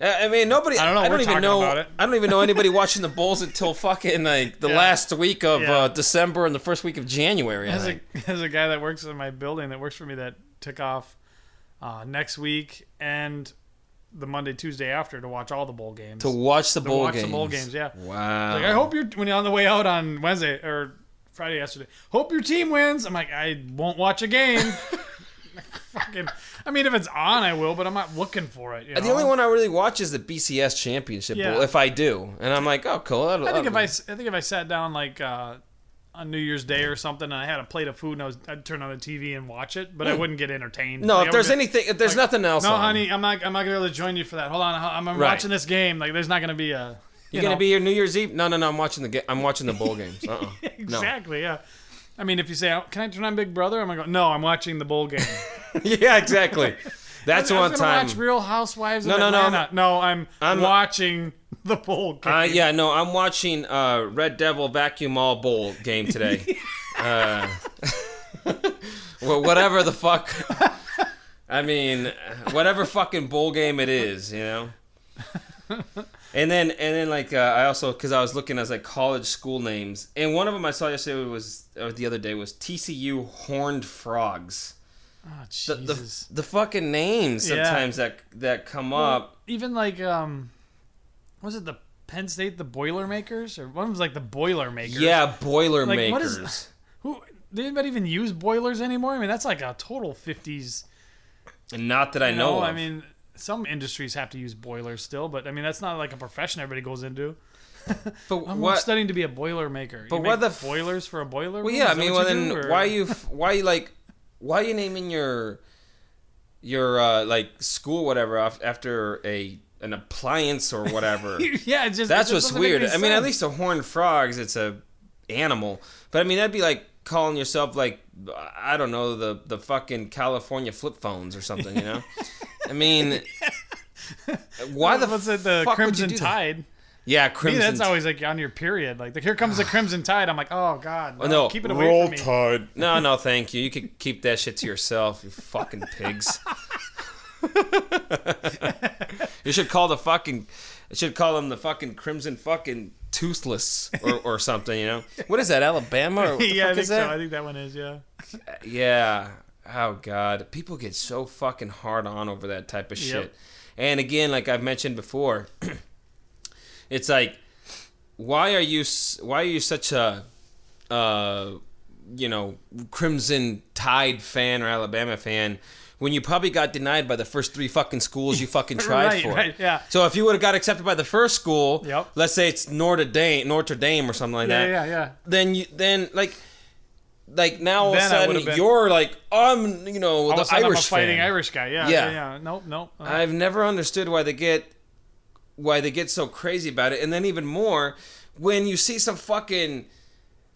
I mean, nobody. I don't know, I we're even know. about it. I don't even know anybody watching the Bulls until fucking like the Yeah. last week of Yeah. uh, December and the first week of January. I As a, as a guy that works in my building that works for me that took off uh, next week and the Monday Tuesday after to watch all the bowl games. to watch the To bowl watch the games. bowl games, yeah. Wow. Like I hope you're when you're on the way out on Wednesday or Friday yesterday. Hope your team wins. I'm like I won't watch a game. Fucking. I mean, if it's on, I will, but I'm not looking for it. You know? The only one I really watch is the BCS Championship Yeah. Bowl, if I do, and I'm like, oh, cool. that'll- I think if I, that'll- I think if I sat down like uh, on New Year's Day or something, and I had a plate of food, and I was, I'd turn on the TV and watch it, but I wouldn't get entertained. Hmm. no, Like, if there's anything, if there's like, nothing else, No, on, honey, I'm not. I'm not gonna be able to join you for that. Hold on, I'm, I'm Right. watching this game. Like, there's not gonna be a. you're you gonna know. be your New Year's Eve? No, no, no. I'm watching the. ga- I'm watching the bowl games. Uh-uh. No. exactly. Yeah. I mean, if you say, "Can I turn on Big Brother?" I'm gonna go. No, I'm watching the bowl game. yeah, exactly. That's one gonna time. Watch Real Housewives. No, no, no, Atlanta. No, I'm, I'm- watching the bowl game. Uh, yeah, no, I'm watching uh, Red Devil Vacuum All Bowl game today. uh, well, whatever the fuck. I mean, whatever fucking bowl game it is, you know. And then, and then, like, uh, I also because I was looking as like college school names, and one of them I saw yesterday was or the other day was TCU Horned Frogs. Oh, The, the, Jesus. the fucking names Yeah. sometimes that that come up. Even like um, was it the Penn State the Boilermakers or one was like the Boilermakers? Yeah, Like, what is- Boilermakers. Who did anybody even use boilers anymore? I mean, that's like a total '50s. And not that I know. know, of. I mean, some industries have to use boilers still, but I mean, that's not like a profession everybody goes into. but I'm what? studying to be a boiler maker. But You what the f- boilers for a boiler? Well, room? yeah. I mean, well, then do, why you why you like why you naming your your uh, like school whatever after a an appliance or whatever? yeah, just That's it just what's weird. I mean, at least a horned frogs, it's a animal. But I mean, that'd be like calling yourself like I don't know the the fucking California flip phones or something. You know? I mean, why the what's it? The fuck would you Crimson do that? Tide. Yeah, Me, crimson. that's always like on your period. Like, the, here comes the Crimson Tide. I'm like, oh god, oh, no, no, keep it away from me. Tide. No, no, thank you. You could keep that shit to yourself, you fucking pigs. you should call the fucking. You should call them the fucking crimson fucking toothless or, or something. You know what is that? Alabama? Or what the yeah, I think is that? so. I think that one is. Yeah. Uh, yeah. Oh god, people get so fucking hard on over that type of Yep. shit. And again, like I've mentioned before, it's like, why are you why are you such a, uh, you know, Crimson Tide fan or Alabama fan when you probably got denied by the first three fucking schools you fucking tried right, for? right, yeah. So if you would have got accepted by the first school, Yep. let's say it's Notre Dame, Notre Dame or something like Yeah, that yeah, yeah. then you then like like now all of a sudden been- you're like I'm you know the a Irish I'm a fighting fan. Irish guy. Yeah, Yeah. yeah, yeah. Nope, nope. Uh, I've never understood why they get why they get so crazy about it, and then even more when you see some fucking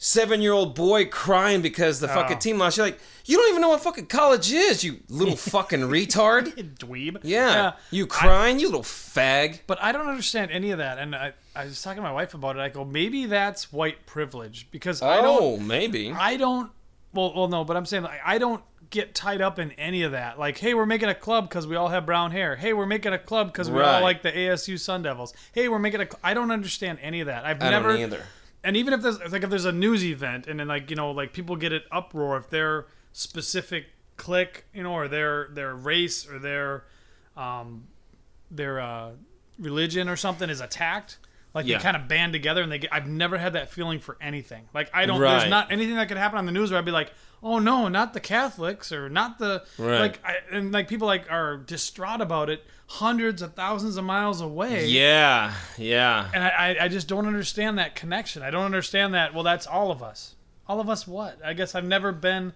seven year old boy crying because the fucking Oh. team lost. You're like, you don't even know what fucking college is, you little fucking retard. dweeb. Yeah, you crying, you little fag. But I don't understand any of that. And I, I was talking to my wife about it. I go, maybe that's white privilege because I don't Oh, maybe. I don't. Well, well, no, but I'm saying like I don't get tied up in any of that. Like, hey, we're making a club because we all have brown hair. Hey, we're making a club because we Right. all like the ASU Sun Devils. Hey, we're making a. cl- I don't understand any of that. I've I never. don't either. And even if there's like if there's a news event and then like you know like people get it uproar if their specific clique you know or their their race or their um their uh religion or something is attacked like Yeah. they kind of band together and they get I've never had that feeling for anything. Like I don't Right. there's not anything that could happen on the news where I'd be like, "Oh no, not the Catholics or not the Right. like I, and like people like are distraught about it hundreds of thousands of miles away. Yeah, yeah. And I, I- I just don't understand that connection. I don't understand that. Well, that's all of us. All of us what? I guess I've never been.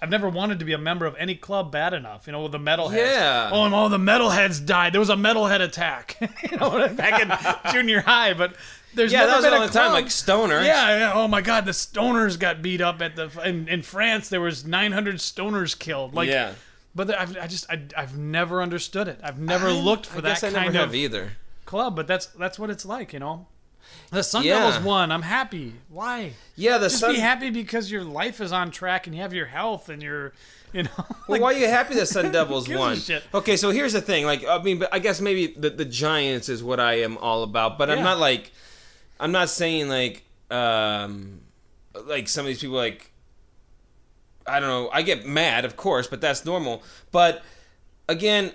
I've never wanted to be a member of any club bad enough. You know, with the metalheads. Yeah. Oh, and all the metalheads died. There was a metalhead attack. you know, back in junior high. But there's Yeah, that was been all a the time, like stoners. Yeah, yeah. Oh my God, the stoners got beat up at the in, in France. There was 900 stoners killed. Like, yeah. But the- I've, I just I, I've never understood it. I've never looked for I that guess I kind never of have either. club. But that's that's what it's like, you know. The Sun Yeah. Devils won. I'm happy. Why? Yeah, the Just Sun. be happy because your life is on track and you have your health and your, you know. Well, why are you happy the Sun Devils won? Okay, so here's the thing. Like, I mean, but I guess maybe the, the Giants is what I am all about. But I'm not like, I'm not saying like, um, like some of these people like, I don't know. I get mad, of course, but that's normal. But again,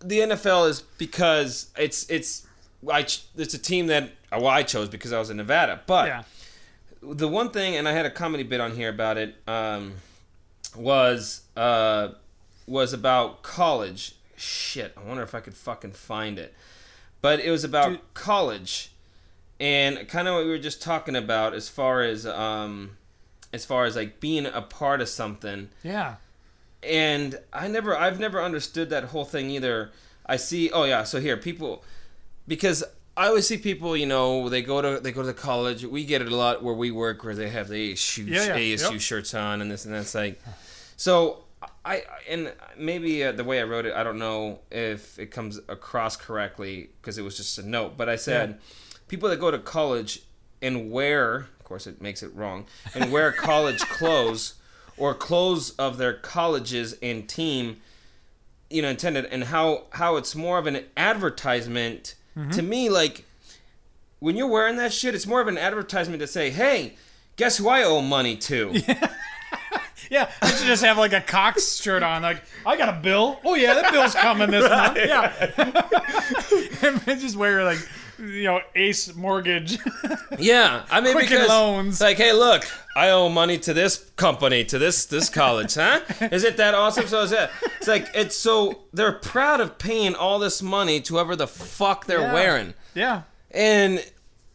the NFL is because it's it's I ch- it's a team that well I chose because I was in Nevada. But yeah. the one thing, and I had a comedy bit on here about it, um, was uh, was about college. Shit, I wonder if I could fucking find it. But it was about Dude. college, and kind of what we were just talking about as far as um, as far as like being a part of something Yeah. and I never I've never understood that whole thing either. I see oh yeah, so here people because I always see people, you know, they go to they go to college. We get it a lot where we work where they have the ASU, Yeah, yeah, ASU yep. shirts on and this and that's like so I and maybe uh, the way I wrote it, I don't know if it comes across correctly because it was just a note, but I said people that go to college and wear, of course, it makes it wrong, and wear college clothes or clothes of their colleges and team, you know, intended, and how how it's more of an advertisement mm-hmm. to me. Like when you're wearing that shit, it's more of an advertisement to say, "Hey, guess who I owe money to." Yeah, I should just have like a Cox shirt on. Like, I got a bill. Oh yeah, that bill's coming this month. Yeah, and just wear like, you know, Ace Mortgage. Yeah, I mean Quicken because loans. it's like, hey, look, I owe money to this company, to this this college, huh? Is it that awesome? So is it? It's like it's so they're proud of paying all this money to whoever the fuck they're Yeah. wearing, yeah, and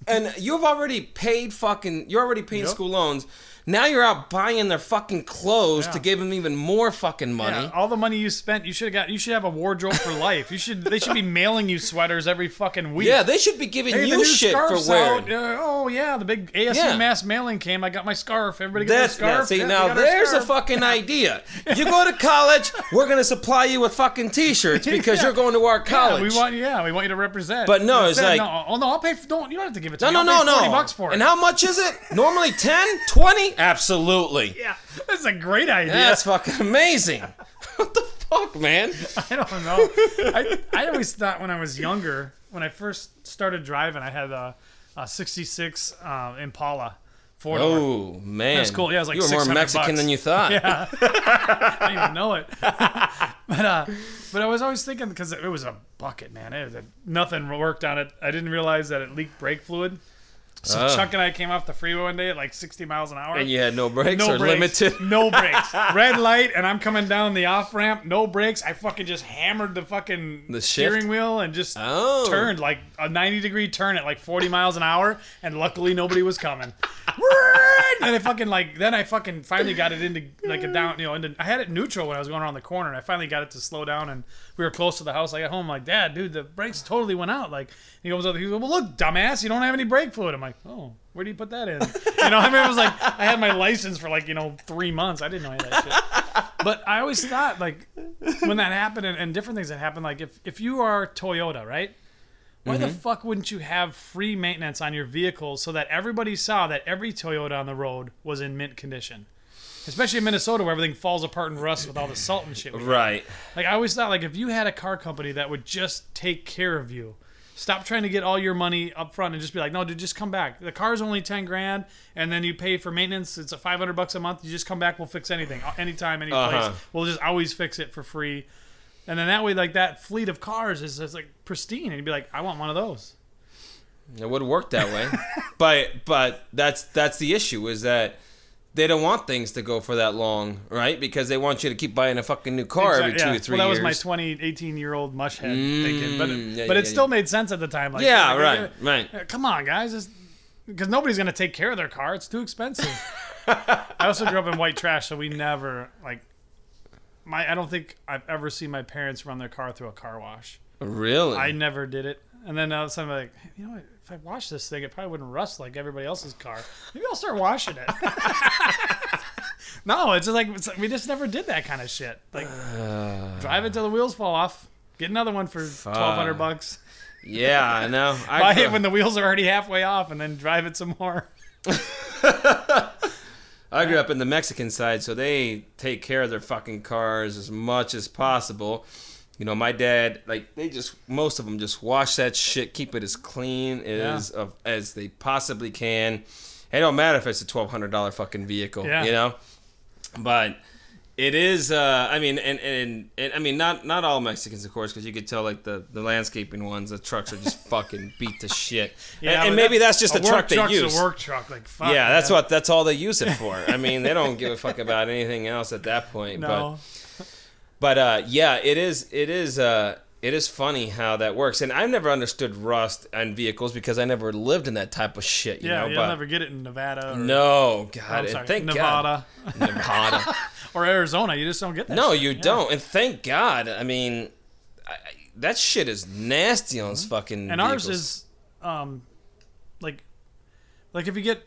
and you've already paid fucking, you're already paying Yep. school loans. Now you're out buying their fucking clothes Yeah. to give them even more fucking money. yeah. All the money you spent, you should have got. You should have a wardrobe for life. You should. They should be mailing you sweaters every fucking week. Yeah, they should be giving Hey, you shit for wearing. Uh, oh yeah, the big ASU Yeah. mass mailing came. I got my scarf. Everybody got That's their scarf. see now there's a fucking idea. You go to college, we're gonna supply you with fucking t-shirts because you're going to our Yeah, college. we want. Yeah, we want you to represent. But no, it's like- no, oh no, I'll pay. For, don't you don't have to give it to no, me. no, I'll no, no. Forty bucks for it. And how much is it? Normally 10, 20? Absolutely. Yeah, that's a great idea. That's fucking amazing. what the fuck, man? I don't know. I, I always thought when I was younger, when I first started driving, I had a, a '66 uh, Impala four door. Oh man, That's cool. Yeah, it was like you were more Mexican bucks. than you thought. Yeah, I didn't even know it. but uh, but I was always thinking because it was a bucket, man. It, it, nothing worked on it. I didn't realize that it leaked brake fluid. So Oh. Chuck and I came off the freeway one day at like 60 miles an hour. And you had no brakes no or brakes, limited. no brakes. Red light, and I'm coming down the off ramp, no brakes. I fucking just hammered the fucking The steering wheel and just Oh. turned like a 90 degree turn at like 40 miles an hour, and luckily nobody was coming. and I fucking like then I fucking finally got it into like a down, you know, into, I had it neutral when I was going around the corner, and I finally got it to slow down, and we were close to the house. I got home like, Dad, dude, the brakes totally went out. Like he goes up, he goes, Well, look, dumbass, you don't have any brake fluid. I'm like, Oh, where do you put that in? You know, I mean, it was like I had my license for like you know three months. I didn't know any of that shit. But I always thought like when that happened and, and different things that happened, like if if you are Toyota, right? Why the mm-hmm. fuck wouldn't you have free maintenance on your vehicle so that everybody saw that every Toyota on the road was in mint condition? Especially in Minnesota where everything falls apart and rusts with all the salt and shit. Right. Like I always thought, like if you had a car company that would just take care of you, stop trying to get all your money up front and just be like, no, dude, just come back. The car's only ten grand, and then you pay for maintenance. It's a five hundred bucks a month. You just come back, we'll fix anything, anytime, any place. Uh-huh. We'll just always fix it for free. And then that way, like that fleet of cars is just like pristine, and you'd be like, I want one of those. It would work that way, but but that's that's the issue is that they don't want things to go for that long, right? Because they want you to keep buying a fucking new car every two yeah. or three years. well, that years. was my 20, 18 year old mush head Mm, thinking, but yeah, but yeah, it still made sense at the time. Like, yeah, like, right, uh, right. Uh, Come on, guys. Because nobody's going to take care of their car. It's too expensive. I also grew up in white trash, so we never, like, my. I don't think I've ever seen my parents run their car through a car wash. Really? I never did it. And then all of a sudden, I'm like, you know what? If I wash this thing, it probably wouldn't rust like everybody else's car. Maybe I'll start washing it. no, it's just like it's, we just never did that kind of shit. Like, drive it till the wheels fall off. Get another one for twelve hundred bucks. Yeah, I know. I Buy it when the wheels are already halfway off, and then drive it some more. I grew up in the Mexican side, so they take care of their fucking cars as much as possible. You know, my dad, like, they just, most of them just wash that shit, keep it as clean as of, as they possibly can. It don't matter if it's a $1,200 fucking vehicle, Yeah. you know? But it is, uh, I mean, and, and, and, I mean, not not all Mexicans, of course, because you could tell, like, the, the landscaping ones, the trucks are just fucking beat to shit. and, and maybe that- that's just a the truck they use. a work truck. Like fuck. Yeah, that's man. what that's all they use it for. I mean, they don't give a fuck about anything else at that point. No. But but uh, yeah, it is it is uh, it is funny how that works. And I've never understood rust on vehicles because I never lived in that type of shit. You yeah, know, you'll but never get it in Nevada. Or, no, God, I'm sorry, thank Nevada God, Nevada. or Arizona. You just don't get that. no, shit. you Yeah. don't, and thank God. I mean, I, that shit is nasty on fucking. Mm-hmm. And ours is, um, like, like if you get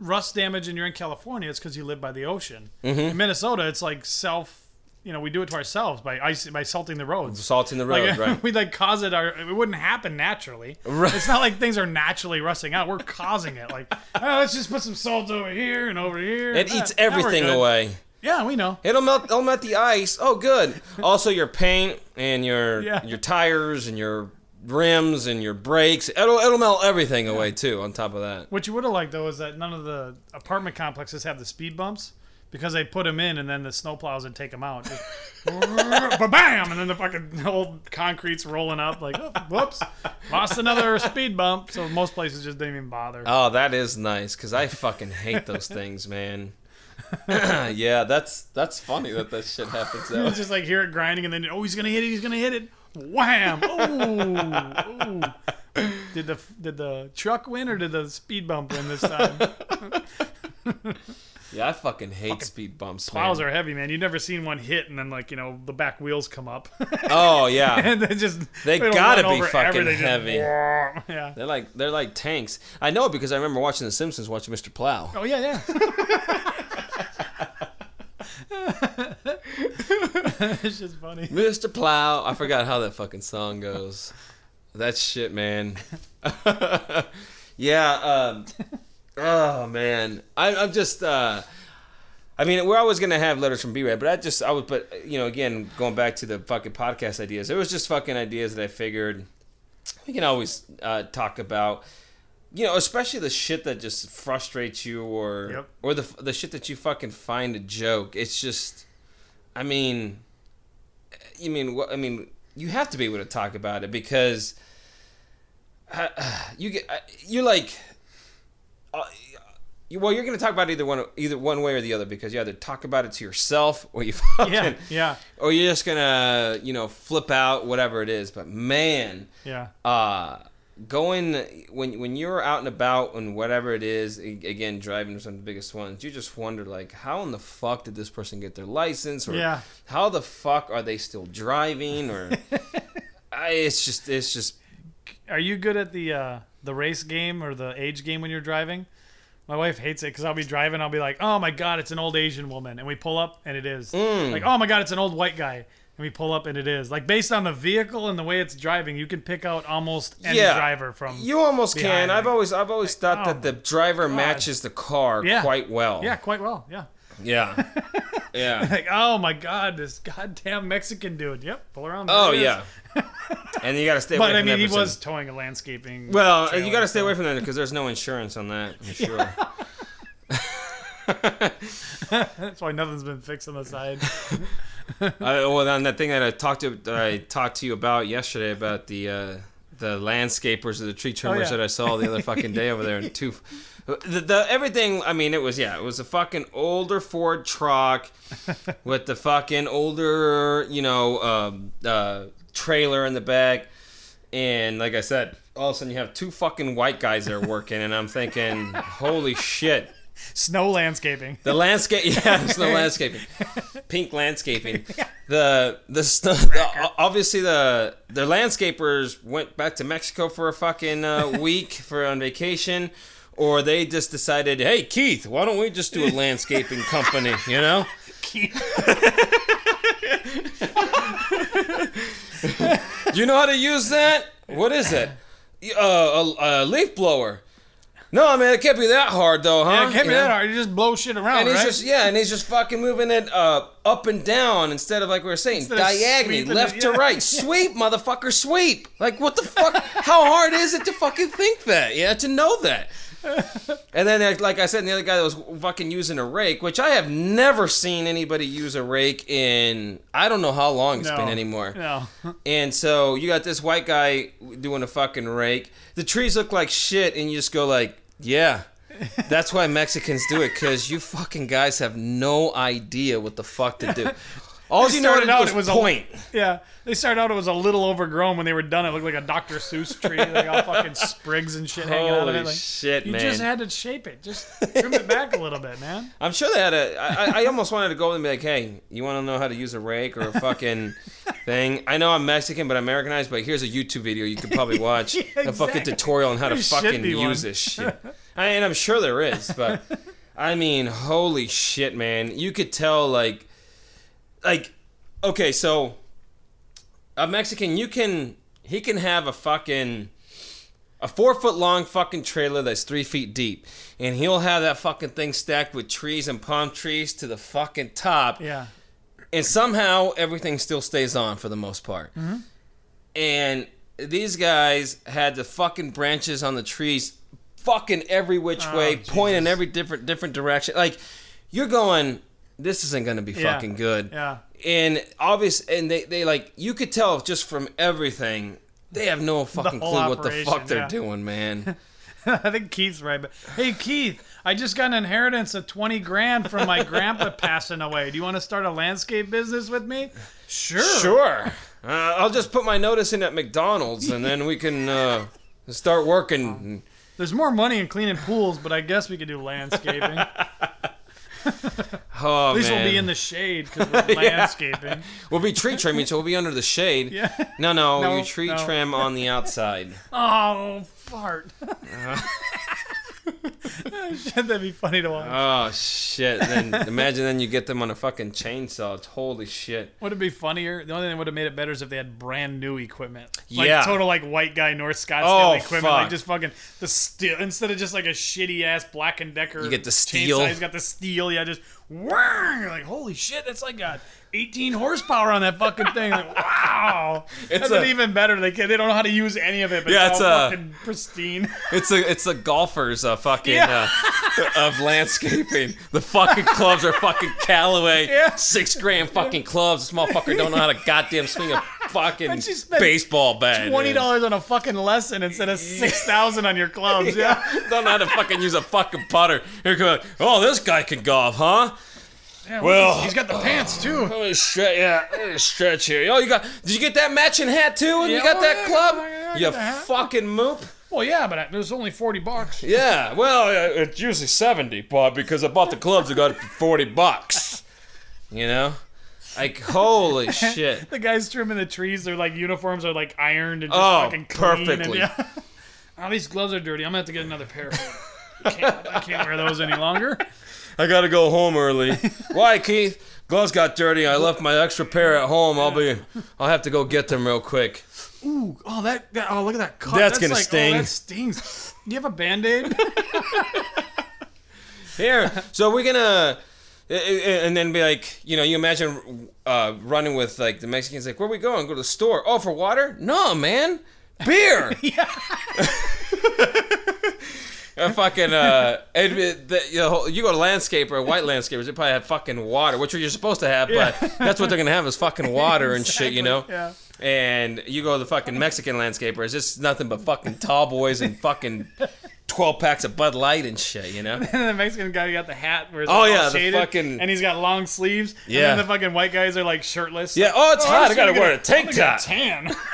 rust damage and you're in California, it's because you live by the ocean. Mm-hmm. In Minnesota, it's like self. You know, we do it to ourselves by ice by salting the roads. salting the road, Like right? we like cause it. Our it wouldn't happen naturally. Right. It's not like things are naturally rusting out. We're causing it. Like, oh, let's just put some salt over here and over here. It Ah, eats now everything away. Yeah, we know. It'll melt. It'll melt the ice. Oh, good. Also, your paint and your Yeah. your tires and your rims and your brakes. It'll it'll melt everything away too. On top of that. What you would have liked though is that none of the apartment complexes have the speed bumps because they put them in and then the snowplows would take them out. Just bam, and then the fucking old concrete's rolling up. Like, oh, whoops, lost another speed bump. So most places just didn't even bother. Oh, that is nice because I fucking hate those things, man. yeah, that's that's funny that that shit happens. Though. It's just like hear it grinding and then oh he's gonna hit it, he's gonna hit it. Wham! Oh. Did the did the truck win or did the speed bump win this time? Yeah, I fucking hate speed bumps. Plows man. are heavy, man. You've never seen one hit and then like you know the back wheels come up. Oh yeah, and they just They gotta be fucking everything, just heavy. yeah. they're like they're like tanks. I know because I remember watching The Simpsons, watching Mr. Plow. Oh yeah, yeah. it's just funny. Mr. Plow. I forgot how that fucking song goes. That shit, man. yeah. Um, oh man, I, I'm just. Uh, I mean, we're always gonna have letters from B-Red, but I just, I was, but you know, again, going back to the fucking podcast ideas, it was just fucking ideas that I figured we can always uh, talk about. You know, especially the shit that just frustrates you, or Yep. or the the shit that you fucking find a joke. It's just, I mean, you mean what? I mean, you have to be able to talk about it because uh, you get uh, you're like, uh, well, you're going to talk about either one either one way or the other because you either talk about it to yourself or you fucking, Yeah, yeah, or you're just gonna you know flip out whatever it is. But man, yeah. uh going when when you're out and about and whatever it is again driving is one of the biggest ones you just wonder like how in the fuck did this person get their license or Yeah. how the fuck are they still driving or I, it's just it's just Are you good at the uh, the race game or the age game when you're driving? My wife hates it because I'll be driving. I'll be like, "Oh my god, it's an old Asian woman," and we pull up, and it is. Mm. Like, "Oh my god, it's an old white guy," and we pull up, and it is. Like based on the vehicle and the way it's driving, you can pick out almost any Yeah. driver from. you almost can I've always I've always thought oh that the driver God. matches the car Yeah. quite well yeah, quite well. Yeah. Yeah yeah Like, oh my god, this goddamn Mexican dude. Yep, pull around. oh yeah and you got to stay But away I from mean, that he person. was towing a landscaping. Well, trailer, you got to stay so- away from that because there's no insurance on that. I'm sure. That's why nothing's been fixed on the side. I, well, then that thing that I talked to that I talked to you about yesterday about the uh, the landscapers or the tree trimmers yeah. that I saw the other fucking day over there in two. The, the everything. I mean, it was yeah, it was a fucking older Ford truck with the fucking older, you know, um, uh, trailer in the back, and like I said, all of a sudden you have two fucking white guys there working, and I'm thinking, holy shit. Snow landscaping. The landscape, yeah, snow landscaping, pink landscaping. The the, snow, the obviously the the landscapers went back to Mexico for a fucking uh, week for on vacation, or they just decided, hey Keith, why don't we just do a landscaping company? You know, do you know how to use that? What is it? Uh, a, a leaf blower. No, man, it can't be that hard though, huh? Yeah, it can't You be know? that hard. You just blow shit around, And he's right? just yeah, and he's just fucking moving it uh, up and down instead of like we were saying Instead diagonally, left it, to right. Sweep, motherfucker, sweep. Like what the fuck? How hard is it to fucking think that? Yeah, to know that. And then, like- like I said, the other guy that was fucking using a rake, which I have never seen anybody use a rake in I don't know how long it's no. been anymore. No. And so you got this white guy doing a fucking rake. The trees look like shit, and you just go like, yeah. That's why Mexicans do it, because you fucking guys have no idea what the fuck to do. All They you know out, it was a- point. Yeah, they started out. It was a little overgrown when they were done. It looked like a Dr. Seuss tree, like all fucking sprigs and shit hanging out of it. Like, shit, you man. just had to shape it, just trim it back a little bit, man. I'm sure they had a. I, I- almost wanted to go and be like, hey, you want to know how to use a rake or a fucking thing? I know I'm Mexican, but Americanized, but here's a YouTube video you could probably watch. Yeah, exactly. A fucking tutorial on how to There fucking use one. this shit. I, and I'm sure there is, but I mean, holy shit, man. You could tell, like, like, okay, so a Mexican, you can, he can have a fucking a four foot long fucking trailer that's three feet deep, and he'll have that fucking thing stacked with trees and palm trees to the fucking top, Yeah, and somehow everything still stays on for the most part. Mm-hmm. And these guys had the fucking branches on the trees, fucking every which Oh, way, pointing Jesus. every different different direction. Like you're going, this isn't gonna be Yeah. fucking good yeah. and obvious and they, they like you could tell just from everything they have no fucking whole clue what the fuck they're yeah. doing man I think Keith's right. But hey, Keith, I just got an inheritance of twenty grand from my grandpa passing away. Do you want to start a landscape business with me? Sure. sure uh, i'll just put my notice in at mcdonald's and then we can uh, start working There's more money in cleaning pools, but I guess we could do landscaping. oh At least man. we'll be in the shade because we're landscaping. we'll be tree trimming so we'll be under the shade Yeah. no no, No, you tree no. trim on the outside Oh, fart. Shit, that'd be funny to watch. oh shit then imagine then you get them on a fucking chainsaw It's holy shit Would it be funnier? The only thing that would have made it better is if they had brand new equipment. Like Yeah. total like white guy North Scottsdale Oh, equipment. fuck. Like just fucking the Stihl instead of just like a shitty ass black and decker. You get the chainsaw, Stihl. He's got the Stihl, yeah, just like, holy shit, that's like got 18 horsepower on that fucking thing. Like, wow. It's That's a- even better. They can, they don't know how to use any of it, but Yeah, it's, it's all a- fucking pristine. It's a it's a golfer's uh, fucking Yeah. uh, of landscaping. The fucking clubs are fucking Callaway, Yeah. six grand fucking clubs. This motherfucker don't know how to goddamn swing a fucking And she spent baseball bat. Twenty dollars on a fucking lesson instead of six thousand on your clubs. Yeah. Don't know how to fucking use a fucking putter. Here come, oh, this guy can golf, huh? Yeah, Well- he's got the pants too. Let me stretch, yeah, let me stretch here. Oh, you got? Did you get that matching hat too? And you got oh, that yeah, club? yeah, yeah, you fucking moop. Well, yeah, but it was only forty bucks. Yeah, well, it's usually 70, Bob, because I bought the clubs, I got it for 40 bucks. You know? Like, holy shit. The guys trimming the trees, their like uniforms are like ironed and just Oh, fucking clean perfectly. And, yeah. oh, these gloves are dirty. I'm gonna have to get another pair. I can't, I can't wear those any longer. I gotta go home early. Why, Keith? Gloves got dirty. I left my extra pair at home. I'll be. I'll have to go get them real quick. Ooh, oh that, that oh look at that cut. That's gonna like, sting. Oh, that stings. Do you have a band aid? Here. So we're gonna. And then be like, you know, you imagine uh, running with like the Mexicans, like, where we going? Go to the store. Oh, for water? No, man. Beer. A fucking uh, it, the, you, know, you go to landscaper, white landscapers, they probably have fucking water, which you're supposed to have, but that's what they're gonna have is fucking water and shit, you know. Yeah. And you go to the fucking Mexican landscapers, it's nothing but fucking tall boys and fucking twelve packs of Bud Light and shit, you know. And the Mexican guy got the hat where it's Oh, yeah, the shaded, fucking- and he's got long sleeves. Yeah. And then the fucking white guys are like shirtless. Yeah. Like, Oh, it's "Oh, hot. I'm gotta wear a tank top. tan.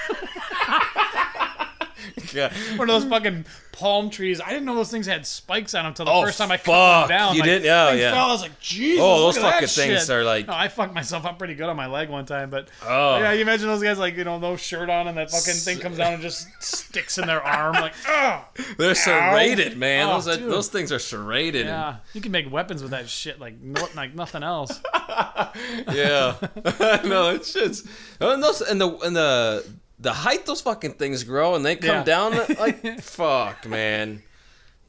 Yeah. One of those fucking palm trees. I didn't know those things had spikes on them until the Oh, first time I cut them down. You like, didn't? Yeah, yeah. Fell. I was like, Jesus. Oh, those fucking things shit. are like- No, I fucked myself up pretty good on my leg one time, but Oh. yeah, you imagine those guys like you know no shirt on and that fucking thing comes down and just sticks in their arm like, oh. They're serrated, man. Oh, those are, those things are serrated. and- Yeah, you can make weapons with that shit like no, like nothing else. Yeah, no, it's just and those and the and the the height those fucking things grow and they come Yeah. down like fuck, man.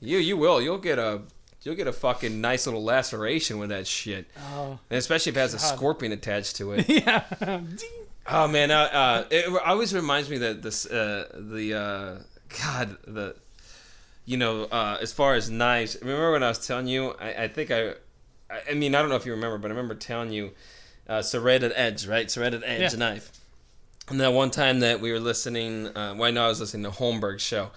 You you will. You'll get a you'll get a fucking nice little laceration with that shit. Oh. And especially if it has a scorpion attached to it. yeah. Oh man, uh, uh, it always reminds me that this uh, the uh, God the you know uh, as far as knives. Remember when I was telling you? I, I think I, I I mean I don't know if you remember, but I remember telling you uh, serrated edge, right? Serrated edge Yeah. knife. And that one time that we were listening, uh, well, I know I was listening to Holmberg's show,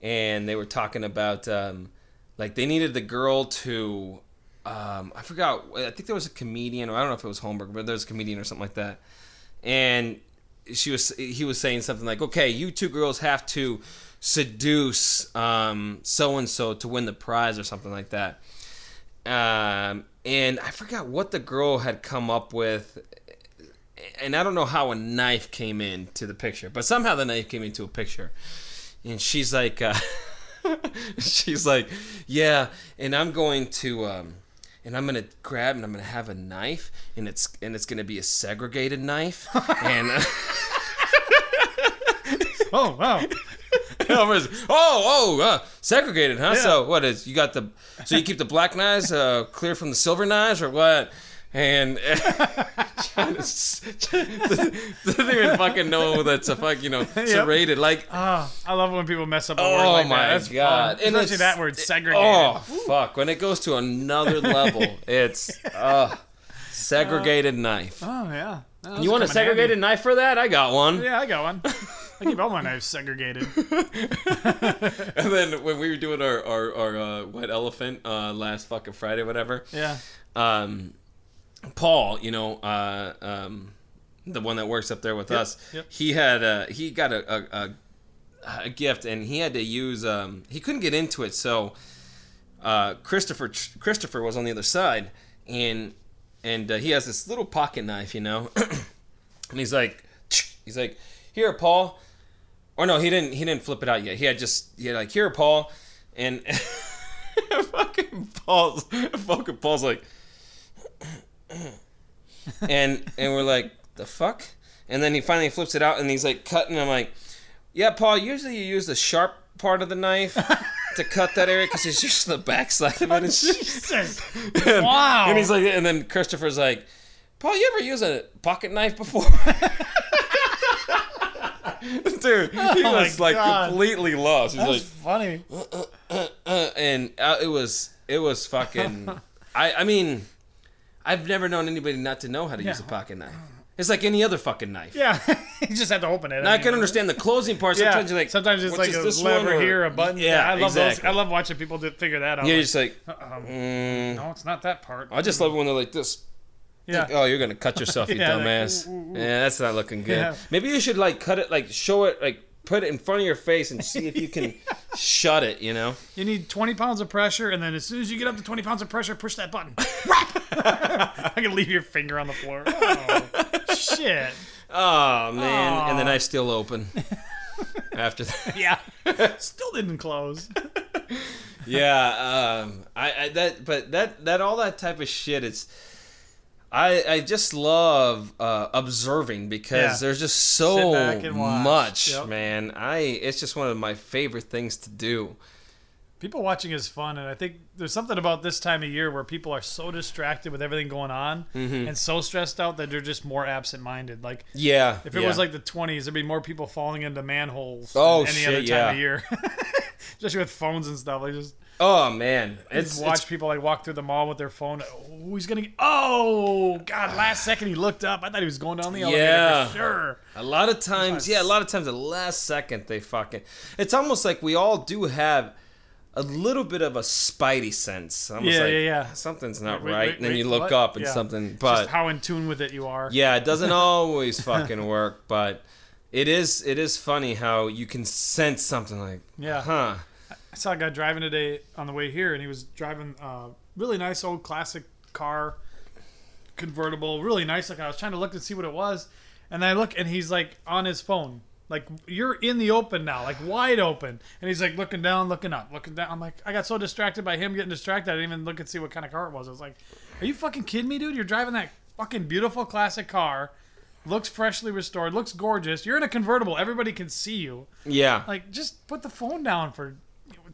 and they were talking about um, like they needed the girl to. Um, I forgot. I think there was a comedian, or I don't know if it was Holmberg, but there was a comedian or something like that and she was he was saying something like, "Okay, you two girls have to seduce so and so to win the prize or something like that." Um, and I forgot what the girl had come up with, and I don't know how a knife came into the picture, but somehow the knife came into a picture, and she's like, uh, she's like, "Yeah," and I'm going to. Um, and I'm gonna grab and I'm gonna have a knife and it's and it's gonna be a segregated knife and uh, Oh wow. Oh oh uh, segregated huh so what is you got the so you keep the black knives uh, clear from the silver knives or what and trying to doesn't even fucking know that's a fuck you know serrated like Oh, I love when people mess up a word Oh like my that. That's god! Fun. And Especially that word, segregated. Oh fuck! When it goes to another level, it's uh, segregated knife. Oh yeah. No, You want a segregated handy. knife for that? I got one. Yeah, I got one. I keep all my knives segregated. And then when we were doing our our, our uh, white elephant uh, last fucking Friday, whatever. Yeah. Um, Paul, you know, uh, um, the one that works up there with us, yep. he had uh, he got a, a, a a gift and he had to use um, he couldn't get into it, so uh, Christopher Christopher was on the other side and and uh, he has this little pocket knife, you know, and he's like he's like here, Paul. Or no, he didn't. He didn't flip it out yet. He had just he had like here, Paul, and fucking Paul's fucking Paul's like, and and we're like the fuck, and then he finally flips it out and he's like cutting. I'm like, yeah, Paul. Usually you use the sharp part of the knife to cut that area because it's just the backside of it. and. Jesus. And- Wow. And he's like, and then Christopher's like, Paul, you ever use a pocket knife before? Dude, he Oh was like God. completely lost. He's That's like, funny. uh, and uh, it was it was fucking. I I mean, I've never known anybody not to know how to use a pocket knife. It's like any other fucking knife. Yeah. you just have to open it. Now I can understand the closing part. Yeah. Sometimes you're like, sometimes it's like a this lever here, a button. Yeah, I love those. I love watching people do, figure that out. Yeah, You're Like, just like, um, mm. no, it's not that part. I just love when they're like this. yeah. Oh, you're gonna cut yourself, you Yeah, like, dumbass. ooh, ooh, ooh. Yeah, that's not looking good. Yeah. Maybe you should like cut it, like show it, like put it in front of your face and see if you can shut it. You know? You need 20 pounds of pressure, and then as soon as you get up to 20 pounds of pressure, push that button. I can leave your finger on the floor. Oh, shit. Oh man, and then I still open. After that, Yeah. Still didn't close. yeah, um, I, I that, but that that all that type of shit, it's. I, I just love uh, observing because Yeah. there's just so Sit back and watch. much, Yep. man. I it's just one of my favorite things to do. People watching is fun, and I think there's something about this time of year where people are so distracted with everything going on Mm-hmm. and so stressed out that they're just more absent-minded. Like Yeah, if it yeah. was like the 20s, there'd be more people falling into manholes Oh, than any shit, other time yeah. of year. Especially with phones and stuff. Like just, oh man, it's watch it's people like walk through the mall with their phone. Oh, he's gonna. Get, oh God! Last second he looked up. I thought he was going down the elevator Yeah. for sure. A lot of times, yeah, a lot of times, the last second they fucking. It's almost like we all do have a little bit of a spidey sense. Almost Yeah, like yeah, yeah. Something's not Wait, right, wait, and then wait, you look what? up and Yeah. something. Just But how in tune with it you are. yeah, it doesn't always fucking work. But it is. It is funny how you can sense something like, Yeah. huh? I saw a guy driving today on the way here, and he was driving a really nice old classic car, convertible, really nice. Like I was trying to look to see what it was, and I look, and he's like on his phone. Like you're in the open now, like wide open, and he's like looking down, looking up, looking down. I'm like, I got so distracted by him getting distracted, I didn't even look and see what kind of car it was. I was like, Are you fucking kidding me, dude? You're driving that fucking beautiful classic car, looks freshly restored, looks gorgeous. You're in a convertible. Everybody can see you. Yeah. Like, just put the phone down for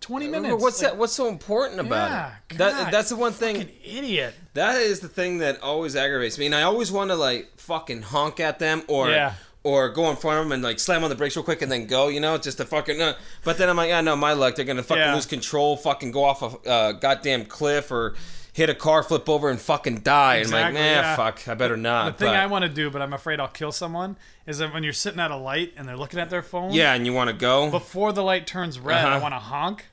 20 minutes. What's Like, that? What's so important about Yeah, it? That that's the one thing. Idiot. That is the thing that always aggravates me, and I always want to like fucking honk at them or Yeah. or go in front of them and like slam on the brakes real quick and then go, you know, just to fucking. Uh, but then I'm like, yeah, no, my luck, they're gonna fucking Yeah. lose control, fucking go off a uh, goddamn cliff or hit a car, flip over, and fucking die. Exactly, and I'm like, nah, yeah. fuck, I better not. The thing but- I want to do, but I'm afraid I'll kill someone, is that when you're sitting at a light and they're looking at their phone, yeah, and you want to go? before the light turns red, I Uh-huh. want to honk.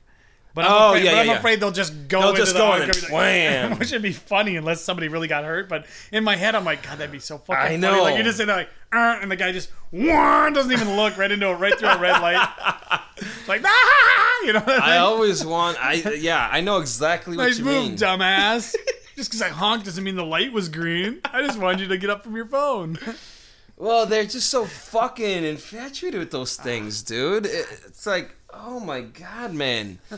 But I'm, Oh, afraid, yeah, but I'm yeah. afraid they'll just go They'll into just the go honk and be wham. which would be funny unless somebody really got hurt. But in my head, I'm like, God, that'd be so fucking I funny. know. Like you just sit there like, and the guy just doesn't even look right into a right through a red light. like, ah, you know. What I I always want. I yeah, I know exactly what Nice you move, mean. dumbass. just because I honked doesn't mean the light was green. I just wanted you to get up from your phone. Well, they're just so fucking infatuated with those things, dude. It's like, oh my god, man.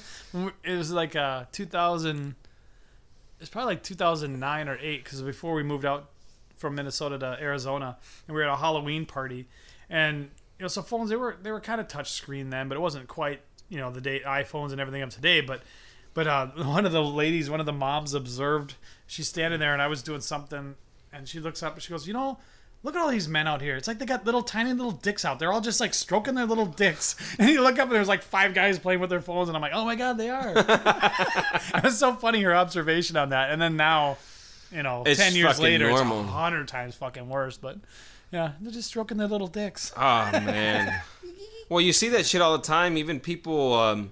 It was like uh 2000. It's probably like 2009 or eight because before we moved out from Minnesota to Arizona, and we were at a Halloween party, and you know, so phones they were they were kind of touch screen then, but it wasn't quite you know the day iPhones and everything of today, but. But uh, one of the ladies, one of the moms observed, she's standing there and I was doing something, and she looks up and she goes, You know, look at all these men out here. It's like they got little tiny little dicks out. They're all just like stroking their little dicks. And you look up and there's like five guys playing with their phones, and I'm like, Oh my God, they are. it was so funny your observation on that. And then now, you know, It's 10 years later, normal. it's a hundred times fucking worse. But yeah, they're just stroking their little dicks. Oh man. well, you see that shit all the time. Even people um,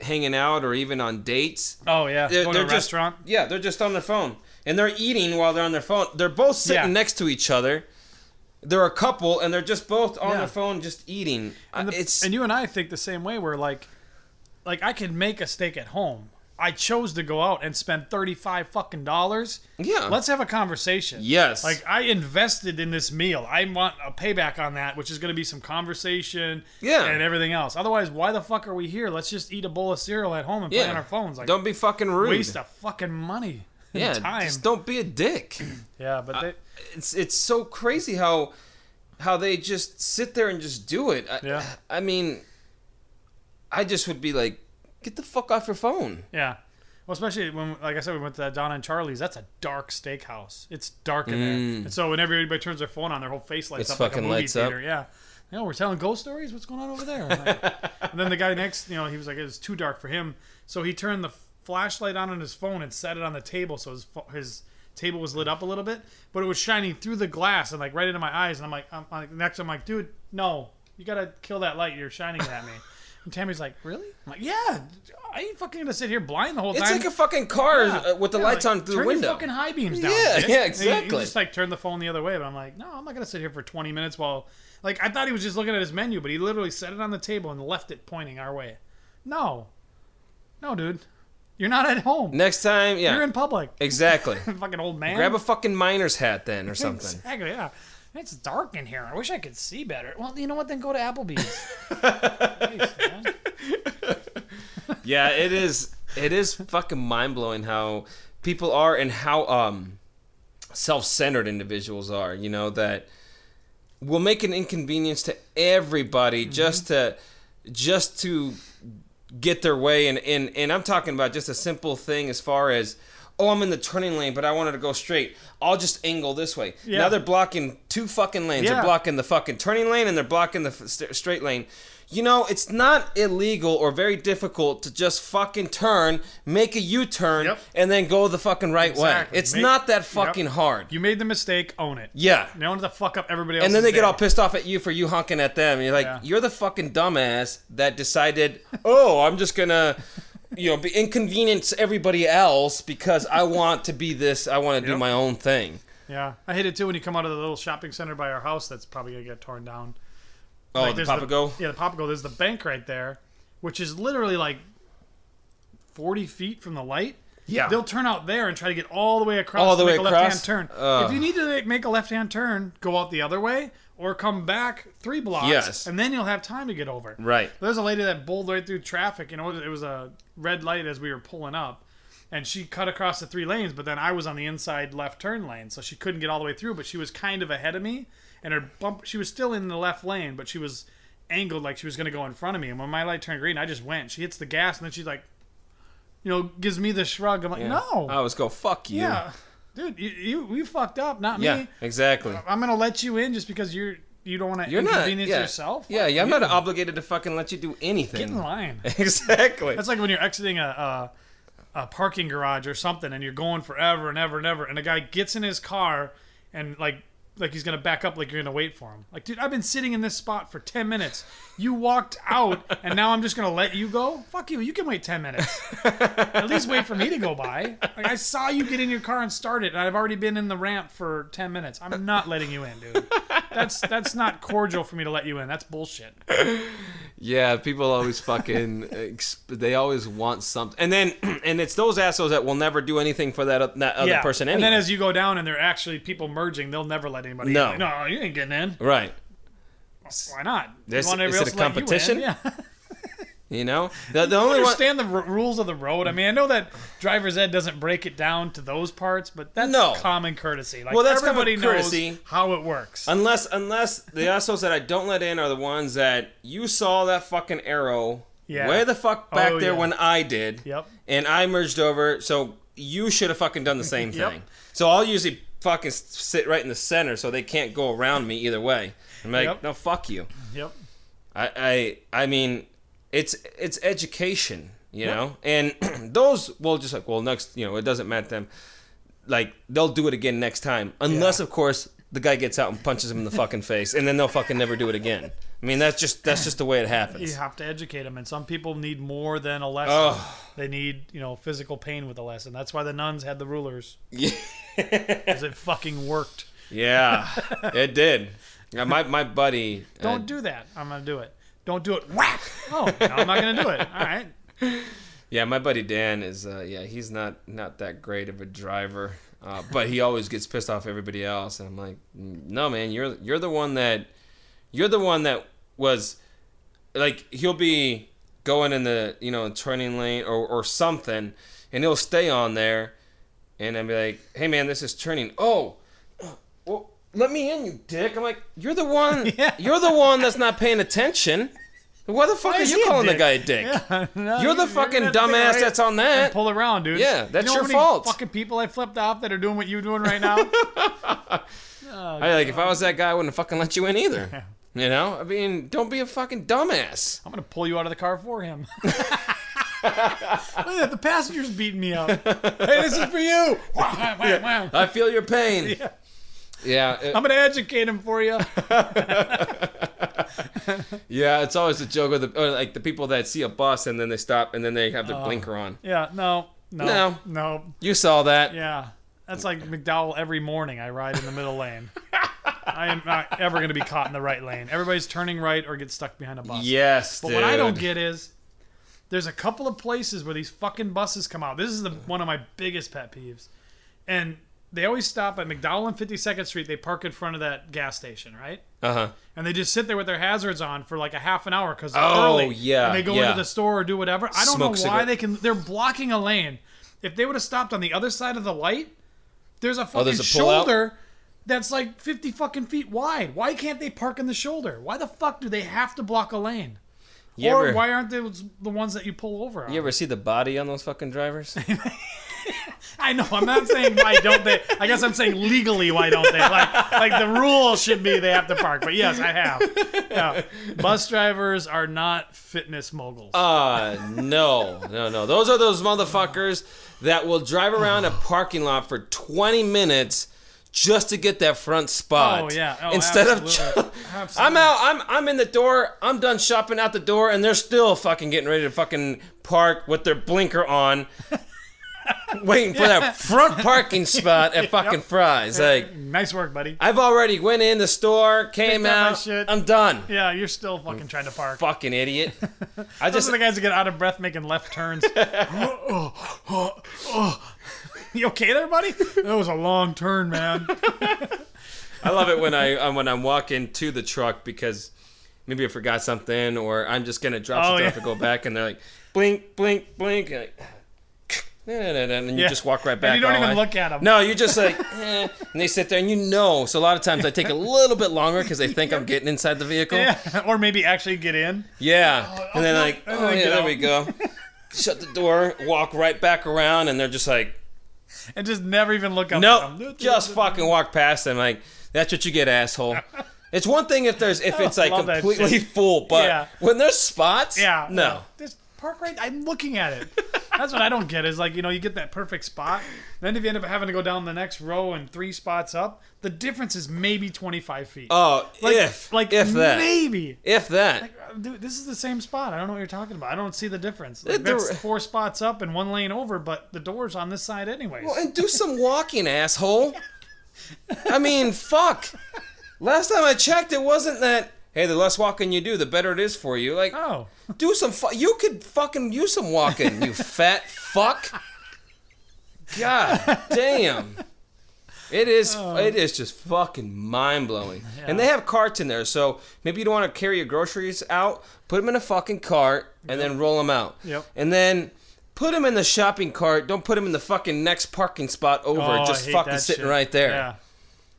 hanging out or even on dates. Oh yeah, They're, going to they're a just restaurant. yeah, they're just on their phone and they're eating while they're on their phone. They're both sitting Yeah. next to each other. They're a couple and they're just both on Yeah. their phone, just eating. And, the- it's and you and I think the same way. Where like, like I could make a steak at home. I chose to go out and spend thirty five fucking dollars. yeah. Let's have a conversation. yes. Like I invested in this meal. I want a payback on that, which is going to be some conversation Yeah. and everything else. Otherwise, why the fuck are we here? Let's just eat a bowl of cereal at home and play on our phones. Like don't be fucking rude. waste of fucking money yeah, time. just don't be a dick. yeah, but they, it's it's so crazy how how they just sit there and just do it. I, Yeah. I mean, I just would be like, get the fuck off your phone. yeah. Well, especially when, like I said, we went to Donna and Charlie's. That's a dark steakhouse. It's dark in there, and so whenever everybody turns their phone on, their whole face lights Mm. It's up like a movie lights up. theater. Yeah. You know, we're telling ghost stories. What's going on over there? Like- and then the guy next, you know, he was like, it was too dark for him, so he turned the flashlight on on his phone and set it on the table, so his his table was lit up a little bit, but it was shining through the glass and like right into my eyes. And I'm like, I'm, I'm like next, I'm like, dude, no, you gotta kill that light. You're shining it at me. And Tammy's like, really? I'm like, yeah. I ain't fucking gonna sit here blind the whole It's time. It's like a fucking car Yeah. uh, with the Yeah, lights like, on through the window. Your fucking high beams down. Yeah, bitch. yeah, And he- exactly. He just like turned the phone the other way, but I'm like, no, I'm not gonna sit here for 20 minutes while, like, I thought he was just looking at his menu, but he literally set it on the table and left it pointing our way. No, no, dude, you're not at home. Next time, yeah, You're in public. exactly. fucking old man. Grab a fucking miner's hat then or something. Exactly. Yeah. It's dark in here. I wish I could see better. Well, you know what? Then go to Applebee's. Jeez, man. yeah, it is. It is fucking mind blowing how people are and how um self centered individuals are. You know that will make an inconvenience to everybody Mm-hmm. just to just to get their way. And, and and I'm talking about just a simple thing as far as oh I'm in the turning lane but I wanted to go straight. I'll just angle this way. Yeah. now they're blocking two fucking lanes. Yeah. they're blocking the fucking turning lane and they're blocking the f- straight lane you know it's not illegal or very difficult to just fucking turn make a U-turn Yep. and then go the fucking right Exactly. way it's Make- not that Yep. fucking hard You made the mistake. Own it. yeah have to fuck up everybody else. and then they get all pissed off at you for you honking at them. You're like, Yeah. you're the fucking dumbass that decided, oh, I'm just gonna, you know, be inconvenience everybody else because I want to be this. I want to do my own thing. Yeah, I hate it too when you come out of the little shopping center by our house that's probably gonna get torn down. Oh, Like, the there's Papago. Yeah, the Papago. There's the bank right there, which is literally like forty feet from the light. Yeah. They'll turn out there and try to get all the way across All the to way make a left-hand turn. Ugh. If you need to make a left-hand turn, go out the other way or come back three blocks, Yes. and then you'll have time to get over. Right. There's a lady that bowled right through traffic. You know, it was a red light as we were pulling up, and she cut across the three lanes, but then I was on the inside left turn lane, so she couldn't get all the way through. But she was kind of ahead of me, and her bump. She was still in the left lane, but she was angled like she was going to go in front of me. And when my light turned green, I just went. She hits the gas, and then she's like, you know, gives me the shrug. I'm like, Yeah. no, I always go fuck you. yeah, dude, you, you you fucked up, not Yeah, me. exactly. I'm gonna let you in just because you're you don't want to You're not inconvenience yeah. yourself. Yeah, Fuck yeah. I'm you. not obligated to fucking let you do anything. Get in line. exactly. That's like when you're exiting a, a a parking garage or something, and you're going forever and ever and ever, and a guy gets in his car and like like he's gonna back up, like you're gonna wait for him. Like, dude, I've been sitting in this spot for ten minutes. You walked out, and now I'm just gonna let you go? Fuck you. You can wait ten minutes. At least wait for me to go by. Like I saw you get in your car and start it, and I've already been in the ramp for ten minutes. I'm not letting you in, dude. That's that's not cordial for me to let you in. That's bullshit. Yeah, people always fucking. ex- they always want something, and then and it's those assholes that will never do anything for that, that other person. Anyway. And then as you go down and they're actually people merging, they'll never let anybody No. in. No, you ain't getting in. right. Why not? This- want is it a to let you in. competition? Yeah. You know, the, the I only one. understand the r- rules of the road. I mean, I know that driver's ed doesn't break it down to those parts, but that's No. common courtesy. Like Well, that's common everybody courtesy. knows how it works. Unless unless the assholes that I don't let in are the ones that you saw that fucking arrow Yeah. way the fuck oh, back Oh, there yeah. when I did. Yep. And I merged over, so you should have fucking done the same Yep. thing. So I'll usually fucking sit right in the center so they can't go around me either way. I'm like, Yep. no, fuck you. Yep. I, I I mean, it's it's education, you Yep. know, and those will just like, well, next, you know, it doesn't matter them. Like they'll do it again next time, unless Yeah. of course the guy gets out and punches him in the fucking face, and then they'll fucking never do it again. I mean, that's just that's just the way it happens. You have to educate them, and some people need more than a lesson. Oh, They need, you know, physical pain with a lesson. That's why the nuns had the rulers, yeah, because it fucking worked. yeah, it did. Yeah, my my buddy. uh, Don't do that. I'm gonna do it. Don't do it. Whack. Oh, I'm not gonna do it. All right. Yeah, my buddy Dan is. Uh, yeah, he's not not that great of a driver, uh, but he always gets pissed off everybody else. And I'm like, no, man, you're you're the one that you're the one that was like he'll be going in the you know turning lane or or something, and he'll stay on there, and I'll be like, hey man, this is turning. Oh, let me in, you dick. I'm like, you're the one. Yeah. You're the one that's not paying attention. Why the fuck Why is you calling the guy a dick? Yeah, no, You're the fucking dumbass right? that's on that. Pull around, dude. Yeah, that's you know your fault. Fucking people I flipped off that are doing what you're doing right now. Oh, I like if I was that guy, I wouldn't fucking let you in either. You know, I mean, don't be a fucking dumbass. I'm gonna pull you out of the car for him. Look at that, the passenger's beating me up. Hey, this is for you. I feel your pain. Yeah. Yeah, it- I'm gonna educate him for you. yeah. It's always a joke of the like the people that see a bus and then they stop and then they have their uh, blinker on. Yeah, no, no, No. no. You saw that. Yeah, that's like McDowell. Every morning, I ride in the middle lane. I am not ever gonna be caught in the right lane. Everybody's turning right or get stuck behind a bus. Yes, But what I don't get is there's a couple of places where these fucking buses come out. This is the one of my biggest pet peeves. And they always stop at McDowell and 52nd Street. They park in front of that gas station, right? Uh huh. And they just sit there with their hazards on for like a half an hour because they're Oh, early. yeah, And they go yeah. into the store or do whatever. I don't Smoke know why cigarette. they can. They're blocking a lane. If they would have stopped on the other side of the light, there's a fucking Oh, there's a shoulder that's like 50 fucking feet wide. Why can't they park in the shoulder? Why the fuck do they have to block a lane? You or ever, why aren't they the ones that you pull over on? you ever see the body on those fucking drivers? I know. I'm not saying why don't they. I guess I'm saying legally why don't they? Like, like the rule should be they have to park. But yes, I have. Yeah. Bus drivers are not fitness moguls. Uh, no, no, no. Those are those motherfuckers that will drive around a parking lot for 20 minutes just to get that front spot. Oh, yeah. Oh, Instead absolutely. of, Absolutely. I'm out. I'm I'm in the door. I'm done shopping out the door, and they're still fucking getting ready to fucking park with their blinker on, waiting for that front parking spot at fucking Fry's. Like, nice work, buddy. I've already went in the store, came Picked out. I'm done. Yeah, you're still fucking trying to park. Fucking idiot. I Those just are the guys that get out of breath making left turns. you okay there, buddy? That was a long turn, man. I love it when I um, when I'm walking to the truck because maybe I forgot something or I'm just gonna drop Oh, something yeah. to go back and they're like blink blink blink like, nah, nah, nah, nah, and you Yeah. just walk right back. And you don't even look at them. No, you're just like, eh, and they sit there, and you know. So a lot of times I take a little bit longer because they think I'm getting inside the vehicle. Yeah. or maybe actually get in. Yeah. oh, and then no. like, And oh then yeah, there we go. Shut the door, walk right back around, and they're just like, And just never even look up nope, just fucking walk past them. Like, that's what you get, asshole. It's one thing if there's if it's like completely full, but Yeah. when there's spots, Yeah. no. Just park right. I'm looking at it. That's what I don't get. Is like you know you get that perfect spot. Then if you end up having to go down the next row and three spots up, the difference is maybe 25 feet. Oh, like, if like if that, maybe. if that. Uh, Dude, this is the same spot. I don't know what you're talking about. I don't see the difference. The- that's four spots up and one lane over, but the door's on this side anyways. Well, and do some walking, asshole. I mean, fuck. Last time I checked, it wasn't that. Hey, the less walking you do, the better it is for you. Like, oh, do some. Fu- you could fucking use some walking, you fat fuck. God damn. It is. It is just fucking mind blowing. And they have carts in there, so maybe you don't want to carry your groceries out. Put them in a fucking cart and then roll them out. Yep. And then. Put them in the shopping cart. Don't put them in the fucking next parking spot over. Oh, just fucking sitting shit. right there. Yeah.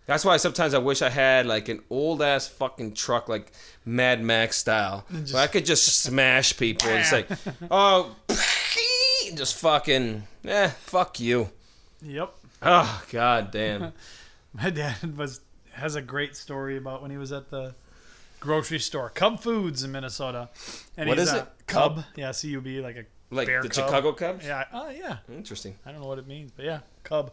That's why sometimes I wish I had like an old ass fucking truck, like Mad Max style, just- where I could just smash people. It's like, oh, just fucking, eh, fuck you. Yep. Oh god damn. My dad was has a great story about when he was at the grocery store, Cub Foods in Minnesota. And What is it? Cub? Cub? Yeah, C U B, like a Like bear the cub. Chicago Cubs. Yeah. Oh yeah. Interesting. I don't know what it means, but yeah, Cub.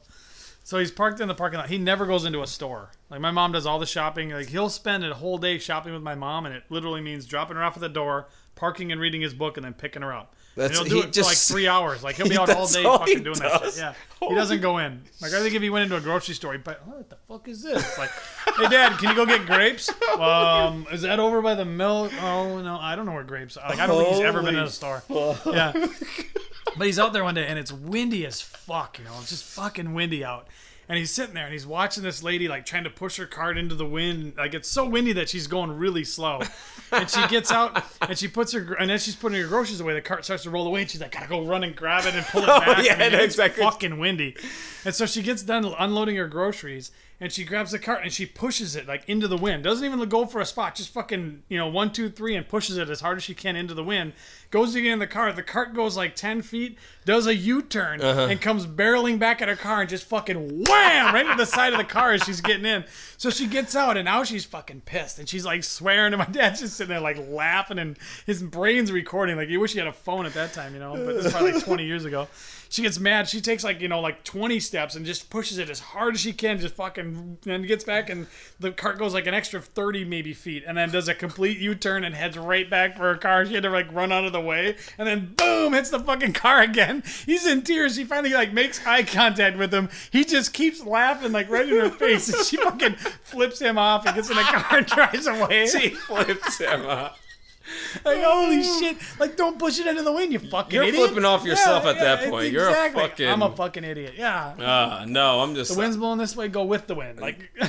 So he's parked in the parking lot. He never goes into a store. Like my mom does all the shopping. Like he'll spend a whole day shopping with my mom, and it literally means dropping her off at the door, parking and reading his book, and then picking her up. And That's- he'll do he it just- for like three hours. Like he'll be out all day all fucking doing that shit. Yeah, he doesn't go in. Like I think if he went into a grocery store, he'd be like, "Oh, what the fuck is this?" It's like, "Hey, Dad, can you go get grapes? Um, is that over by the milk? Oh no, I don't know where grapes. are. Like I don't think he's ever been in a Holy store. Yeah, but he's out there one day and it's windy as fuck, you know, it's just fucking windy out. And he's sitting there and he's watching this lady like trying to push her cart into the wind. Like it's so windy that she's going really slow. And she gets out and she puts her and then she's putting her groceries away. The cart starts to roll away and she's like, gotta go run and grab it and pull it back." Oh, back. yeah, mean, no, it's exactly. fucking windy. And so she gets done unloading her groceries and she grabs the cart and she pushes it like into the wind. Doesn't even go for a spot, just fucking, you know, one, two, three, and pushes it as hard as she can into the wind. Goes to get in the car. The cart goes like 10 feet, does a U turn, uh-huh. and comes barreling back at her car and just fucking wham right into the side of the car as she's getting in. So she gets out and now she's fucking pissed and she's like swearing and my dad's just sitting there like laughing and his brain's recording. Like you wish he had a phone at that time, you know, but this is probably like 20 years ago. She gets mad. She takes like, you know, like 20 steps and just pushes it as hard as she can, just fucking, and gets back and the cart goes like an extra 30 maybe feet and then does a complete U-turn and heads right back for her car. She had to like run out of the way and then boom, hits the fucking car again. He's in tears. She finally like makes eye contact with him. He just keeps laughing like right in her face and she fucking flips him off and gets in the car and drives away. She flips him off. Like holy shit! Like don't push it into the wind, you fucking idiot. You're idiot. flipping off yourself at that point. You're a fucking- I'm a fucking idiot. Yeah. Uh, no, I'm just. the wind's blowing this way, go with the wind. Like,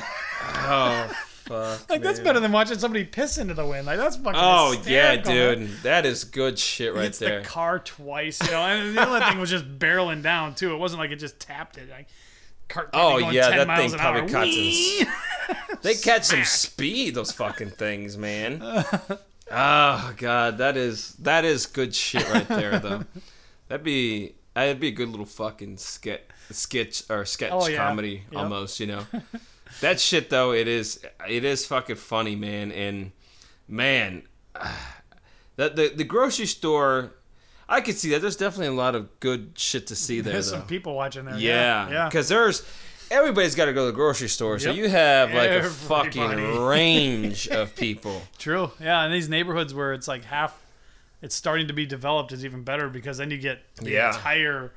Oh fuck. like that's better than watching somebody piss into the wind. Like that's fucking. Oh yeah, hysterical, man. dude, that is good shit right there. the car twice, you know, and the other thing was just barreling down too. It wasn't like it just tapped it. Like, cart Oh, yeah, 10 that thing probably hour. cuts Whee! They catch some speed, those fucking things, man. Oh god, that is that is good shit right there, though. That'd be that'd be a good little fucking sketch, sketch or sketch Oh, yeah. comedy Yep. almost, you know. that shit though, it is it is fucking funny, man. And man, the the, the grocery store, I could see that. There's definitely a lot of good shit to see there, There's though. some people watching there. Yeah, Yeah. because there's everybody's got to go to the grocery store, so Yep. you have like a Everybody. fucking range of people. True. Yeah, and these neighborhoods where it's like half, it's starting to be developed is even better because then you get the Yeah. entire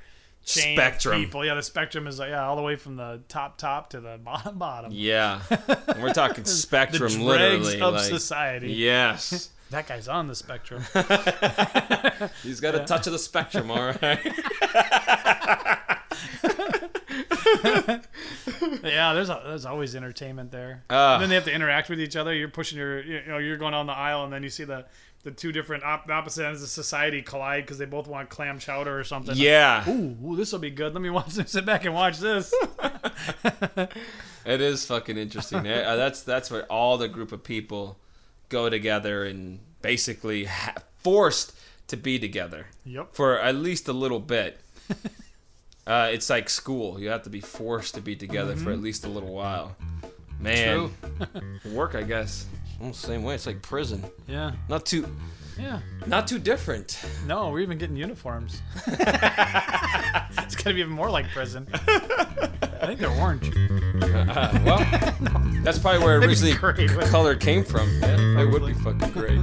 chain of Spectrum. people. Yeah, the spectrum is like yeah, all the way from the top top to the bottom bottom. Yeah, and we're talking The spectrum, dregs literally. of like, society. Yes, That guy's on the spectrum. he's got a touch of the spectrum. All right. yeah, there's a, there's always entertainment there. Ah. and then they have to interact with each other. You're pushing your, you know, you're going down the aisle, and then you see the the two different op- opposite ends of society collide because they both want clam chowder or something. Yeah, Ooh, ooh this will be good. Let me watch. Sit back and watch this. it is fucking interesting. Uh, that's that's where all the group of people go together and basically ha- forced to be together yep. for at least a little bit. Uh, it's like school. You have to be forced to be together for at least a little while. Man, work I guess. Almost the same way. It's like prison. Yeah. Not too, Yeah. not too different. No, we're even getting uniforms. it's gonna be even more like prison. I think they're orange. Uh, well, that's probably where That'd originally great, wouldn't color came from. Yeah, it would be fucking great.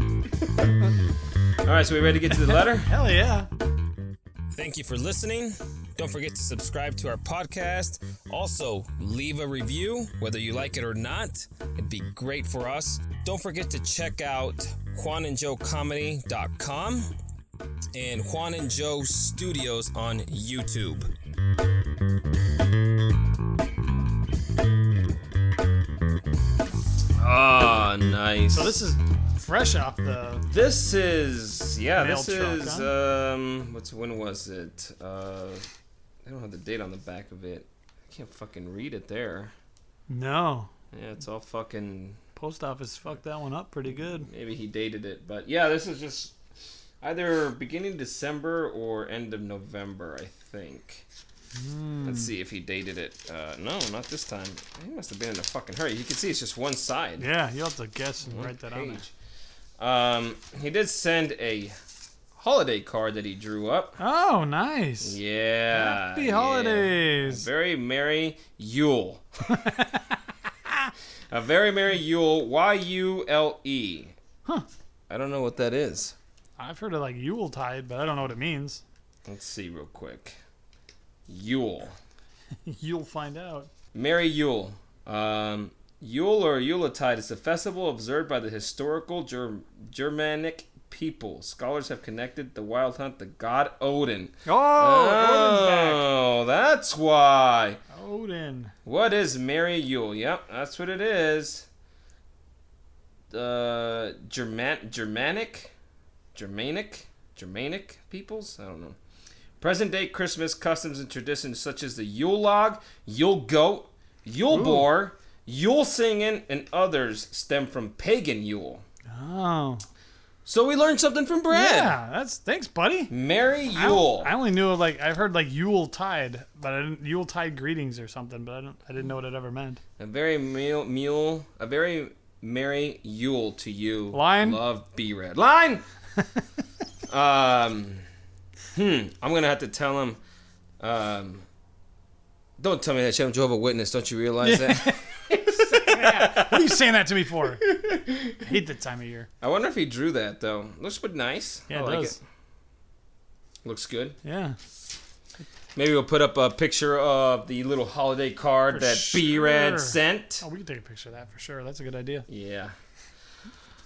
All right, so we ready to get to the letter? Hell yeah. Thank you for listening. Don't forget to subscribe to our podcast. Also, leave a review, whether you like it or not. It'd be great for us. Don't forget to check out juanandjoecomedy.com and Juan and Joe Studios on YouTube. Oh, nice. So this is fresh off the. This is yeah. Mail this truck, is um. What's when was it? Uh, I don't have the date on the back of it. I can't fucking read it there. No. Yeah, it's all fucking. Post office fucked that one up pretty good. Maybe he dated it, but yeah, this is just either beginning December or end of November, I think. Let's see if he dated it. Uh, no, not this time. He must have been in a fucking hurry. You can see it's just one side. Yeah, you'll have to guess and One write that on there. page. Um, he did send a holiday card that he drew up. Oh, nice. Yeah. Happy holidays. A very merry Yule. a very merry Yule. Y U L E. Huh. I don't know what that is. I've heard of like Yule Tide, but I don't know what it means. Let's see real quick. Yule. You'll find out. Merry Yule. Um, Yule or Yuletide is a festival observed by the historical Ger- Germanic people. Scholars have connected the wild hunt to god Odin. Oh, Oh, that's why. Odin. What is Merry Yule? Yep, that's what it is. Uh, German Germanic, Germanic, Germanic peoples. I don't know. Present day Christmas customs and traditions such as the Yule log, Yule goat, Yule boar, Yule singing, and others stem from pagan Yule. Oh. So we learned something from Brad. Yeah, that's thanks, buddy. Merry Yule. I only knew like I've heard like Yule Tide, but I didn't Yule Tide greetings or something, but I don't I didn't know what it ever meant. A very mule, mule, a very merry Yule to you. Line? Love B Rad. Line! um, hmm. I'm going to have to tell him. Um, don't tell me that shit. I'm Jehovah Witness. Don't you realize that? What are you saying that to me for? I hate that time of year. I wonder if he drew that, though. Looks pretty nice. Yeah, I it like does. it. Looks good. Yeah. Maybe we'll put up a picture of the little holiday card For that B Rad sure. sent. Oh, we can take a picture of that for sure. That's a good idea. Yeah.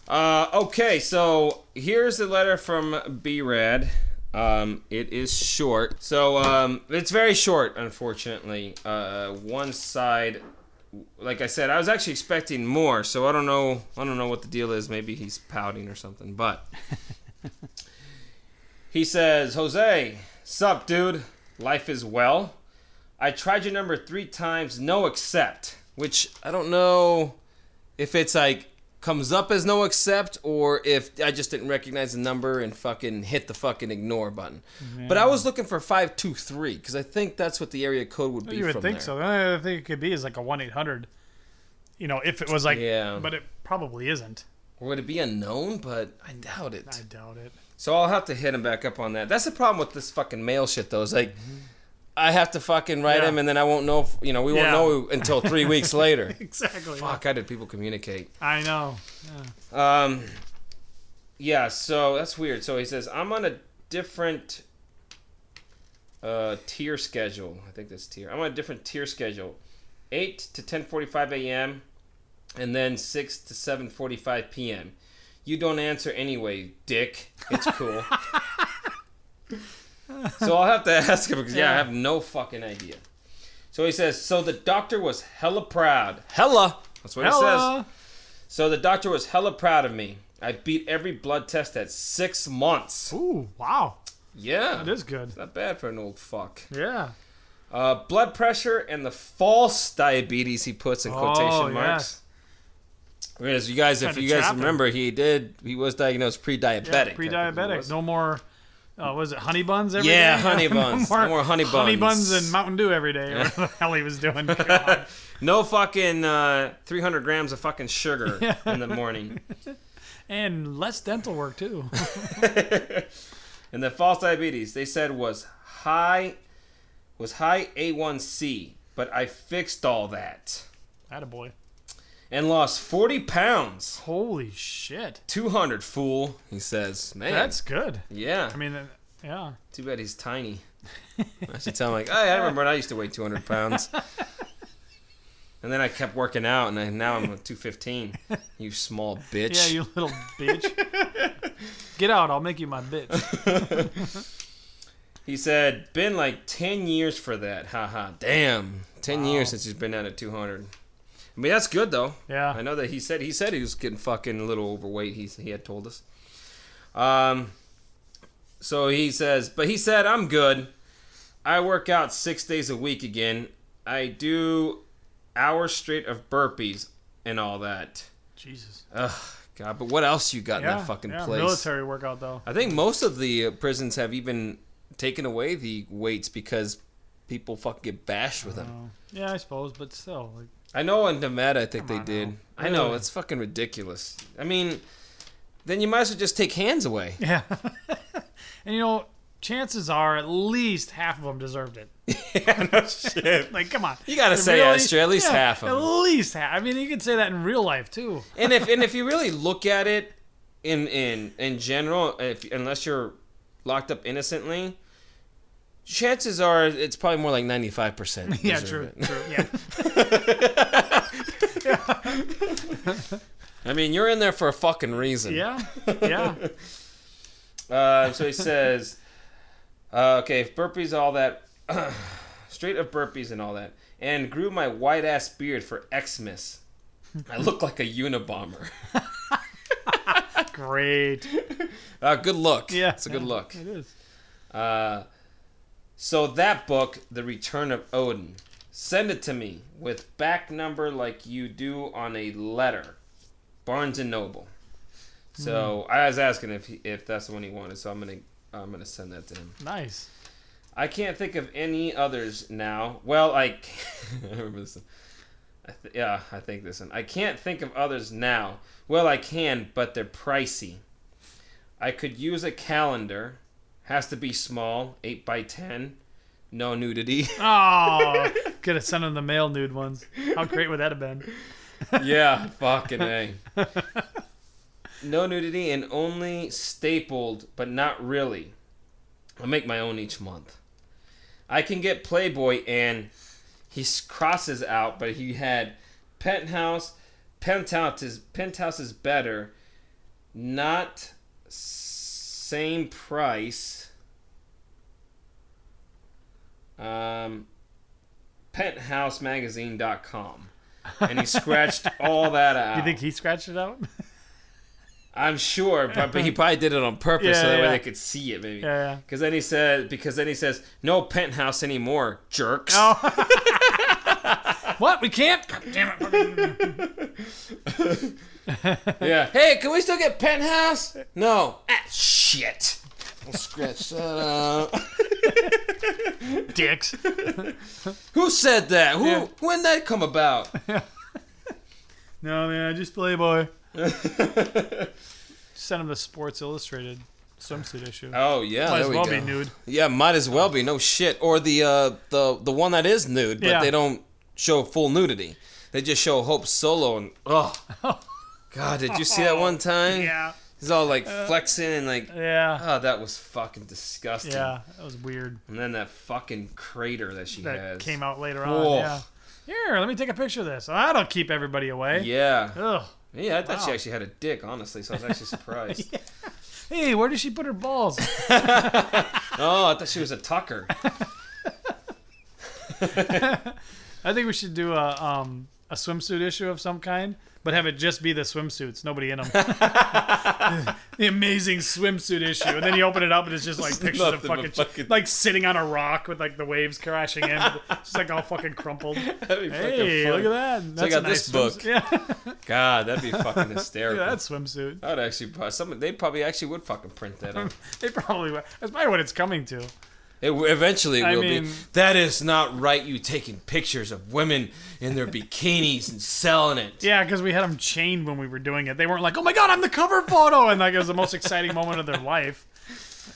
Uh, okay, so here's the letter from B Rad. Um, it is short. So um, it's very short, unfortunately. Uh, one side, like I said, I was actually expecting more. So I don't know. I don't know what the deal is. Maybe he's pouting or something. But he says, "Jose, sup, dude? Life is well. I tried your number three times, no accept. Which I don't know if it's like comes up as no accept or if I just didn't recognize the number and fucking hit the fucking ignore button. But I was looking for 523 because I think that's what the area code would be You would think there. so. The only other thing it could be is like a one eight hundred. You know, if it was like, Yeah. but it probably isn't. Or would it be unknown? But I doubt it. I doubt it. So I'll have to hit him back up on that. That's the problem with this fucking mail shit though. Is like mm-hmm. I have to fucking write Yeah. him and then I won't know. If, you know, we won't know until three weeks later. Exactly. Fuck, how did people communicate? I know. Yeah. Um, yeah, so that's weird. So he says, I'm on a different uh, tier schedule. I think that's tier. I'm on a different tier schedule. 8 to 10.45 a.m. and then 6 to 7.45 p.m. You don't answer anyway, dick. It's cool. so I'll have to ask him because, yeah, I have no fucking idea. So he says, so the doctor was hella proud. Hella! That's what he says. So the doctor was hella proud of me. I beat every blood test at six months. Ooh, wow. Yeah. That is good. It's Not bad for an old fuck. Yeah. Uh, blood pressure and the false diabetes he puts in quotation Oh, marks. Whereas you guys, if you guys trapped him. remember, he did. He was diagnosed pre-diabetic. Yeah, I think he pre-diabetic. No more. Uh, was it honey buns every day? Yeah, honey buns. No more honey buns. Honey buns. and Mountain Dew every day. Or whatever the hell he was doing. No fucking uh, 300 grams of fucking sugar in the morning. and less dental work too. And the false diabetes they said was high, was high A1C, but I fixed all that Attaboy. And lost 40 pounds. Holy shit. 200 fool, he says. Man, That's good. yeah. I mean, uh, yeah. Too bad he's tiny. I should tell him like, oh, I remember when I used to weigh 200 pounds. And then I kept working out, and I, now I'm at 215. You small bitch. Yeah, you little bitch. Get out. I'll make you my bitch. He said, been like 10 years for that. Haha. Damn. 10 Wow. years since he's been down at 200. I mean, that's good, though. Yeah. I know that he said he said he was getting fucking a little overweight. He he had told us. Um, so he says, but he said I'm good. I work out six days a week again. I do hours straight of burpees and all that. Jesus. Ugh, God. But what else you got in that fucking yeah, place? Military workout though. I think most of the uh, prisons have even taken away the weights because people fucking get bashed with them. Oh. Yeah, I suppose, but still, like, I know in Nevada, I think Come they did. now. I know it's fucking ridiculous. I mean, then you might as well just take hands away. yeah. and you know, chances are at least half of them deserved it. yeah, no shit. Like, come on. You gotta They say that, Stu, at least yeah, half of them. At least half. I mean, you could say that in real life too. and if and if you really look at it in in in general, if unless you're locked up innocently, chances are it's probably more like ninety five percent. Yeah, true, true. Yeah, I mean, you're in there for a fucking reason. yeah, yeah. Uh, so he says, uh, okay, if burpees, all that, straight up burpees and all that, and grew my white ass beard for Xmas. I look like a Unabomber. Great. Uh, good look. Yeah, it's a good look. It is. So that book, The Return of Odin, send it to me with back number like you do on a letter, Barnes and Noble. So hmm. I was asking if he, if that's the one he wanted, so I'm gonna I'm gonna send that to him. Nice. I can't think of any others now. Well, I, I remember this. One. I th- yeah, I think this one. I can't think of others now. Well, I can, but they're pricey. I could use a calendar. Has to be small, eight by ten. No nudity. Oh, could have sent him the male nude ones. How great would that have been? yeah, fucking a. No nudity and only stapled, but not really. I make my own each month. I can get Playboy and he crosses out, but he had penthouse. Penthouse is penthouse is better. Not same price. Um, penthousemagazine.com. And he scratched all that out. Do you think he scratched it out? I'm sure, but, but he probably did it on purpose so Yeah, that way they could see it, maybe. Yeah, yeah. Because then he said, because then he says, no penthouse anymore, jerks. Oh. what? We can't? God damn it. Yeah. Hey, can we still get penthouse? No. Ah, shit. I'll scratch that out. Dicks. Who said that? Who? Yeah. When did that come about? No, man, just Playboy. Send him the Sports Illustrated swimsuit issue. Oh yeah, Might as we well go. be nude. Yeah, might as well be. No shit. Or the uh, the the one that is nude, but Yeah. they don't show full nudity. They just show Hope solo and oh. God, did you see that one time? Yeah. He's all like flexing and like, Yeah. oh, that was fucking disgusting. Yeah. That was weird. And then that fucking crater that she That has. came out later on. Oh. Yeah. Here, let me take a picture of this. That'll keep everybody away. Yeah. Ugh. Yeah, I thought she actually had a dick, honestly, so I was actually surprised. yeah. Hey, where did she put her balls? Oh, I thought she was a tucker. I think we should do a um a swimsuit issue of some kind, but have it just be the swimsuits, nobody in them. the amazing swimsuit issue, and then you open it up and it's just like pictures of fucking, fucking- like sitting on a rock with like the waves crashing in, just like all fucking crumpled. That'd be fucking Hey, fun. look at that! That's a nice this book. swimsuit. Yeah, God, that'd be fucking hysterical. at that swimsuit. I would actually, some they probably actually would fucking print that. Out. They probably will. That's probably what it's coming to. It eventually I will mean- be. That is not right. You taking pictures of women in their bikinis and selling it. Yeah, because we had them chained when we were doing it. They weren't like, "Oh my god, I'm the cover photo," and like it was the most exciting moment of their life.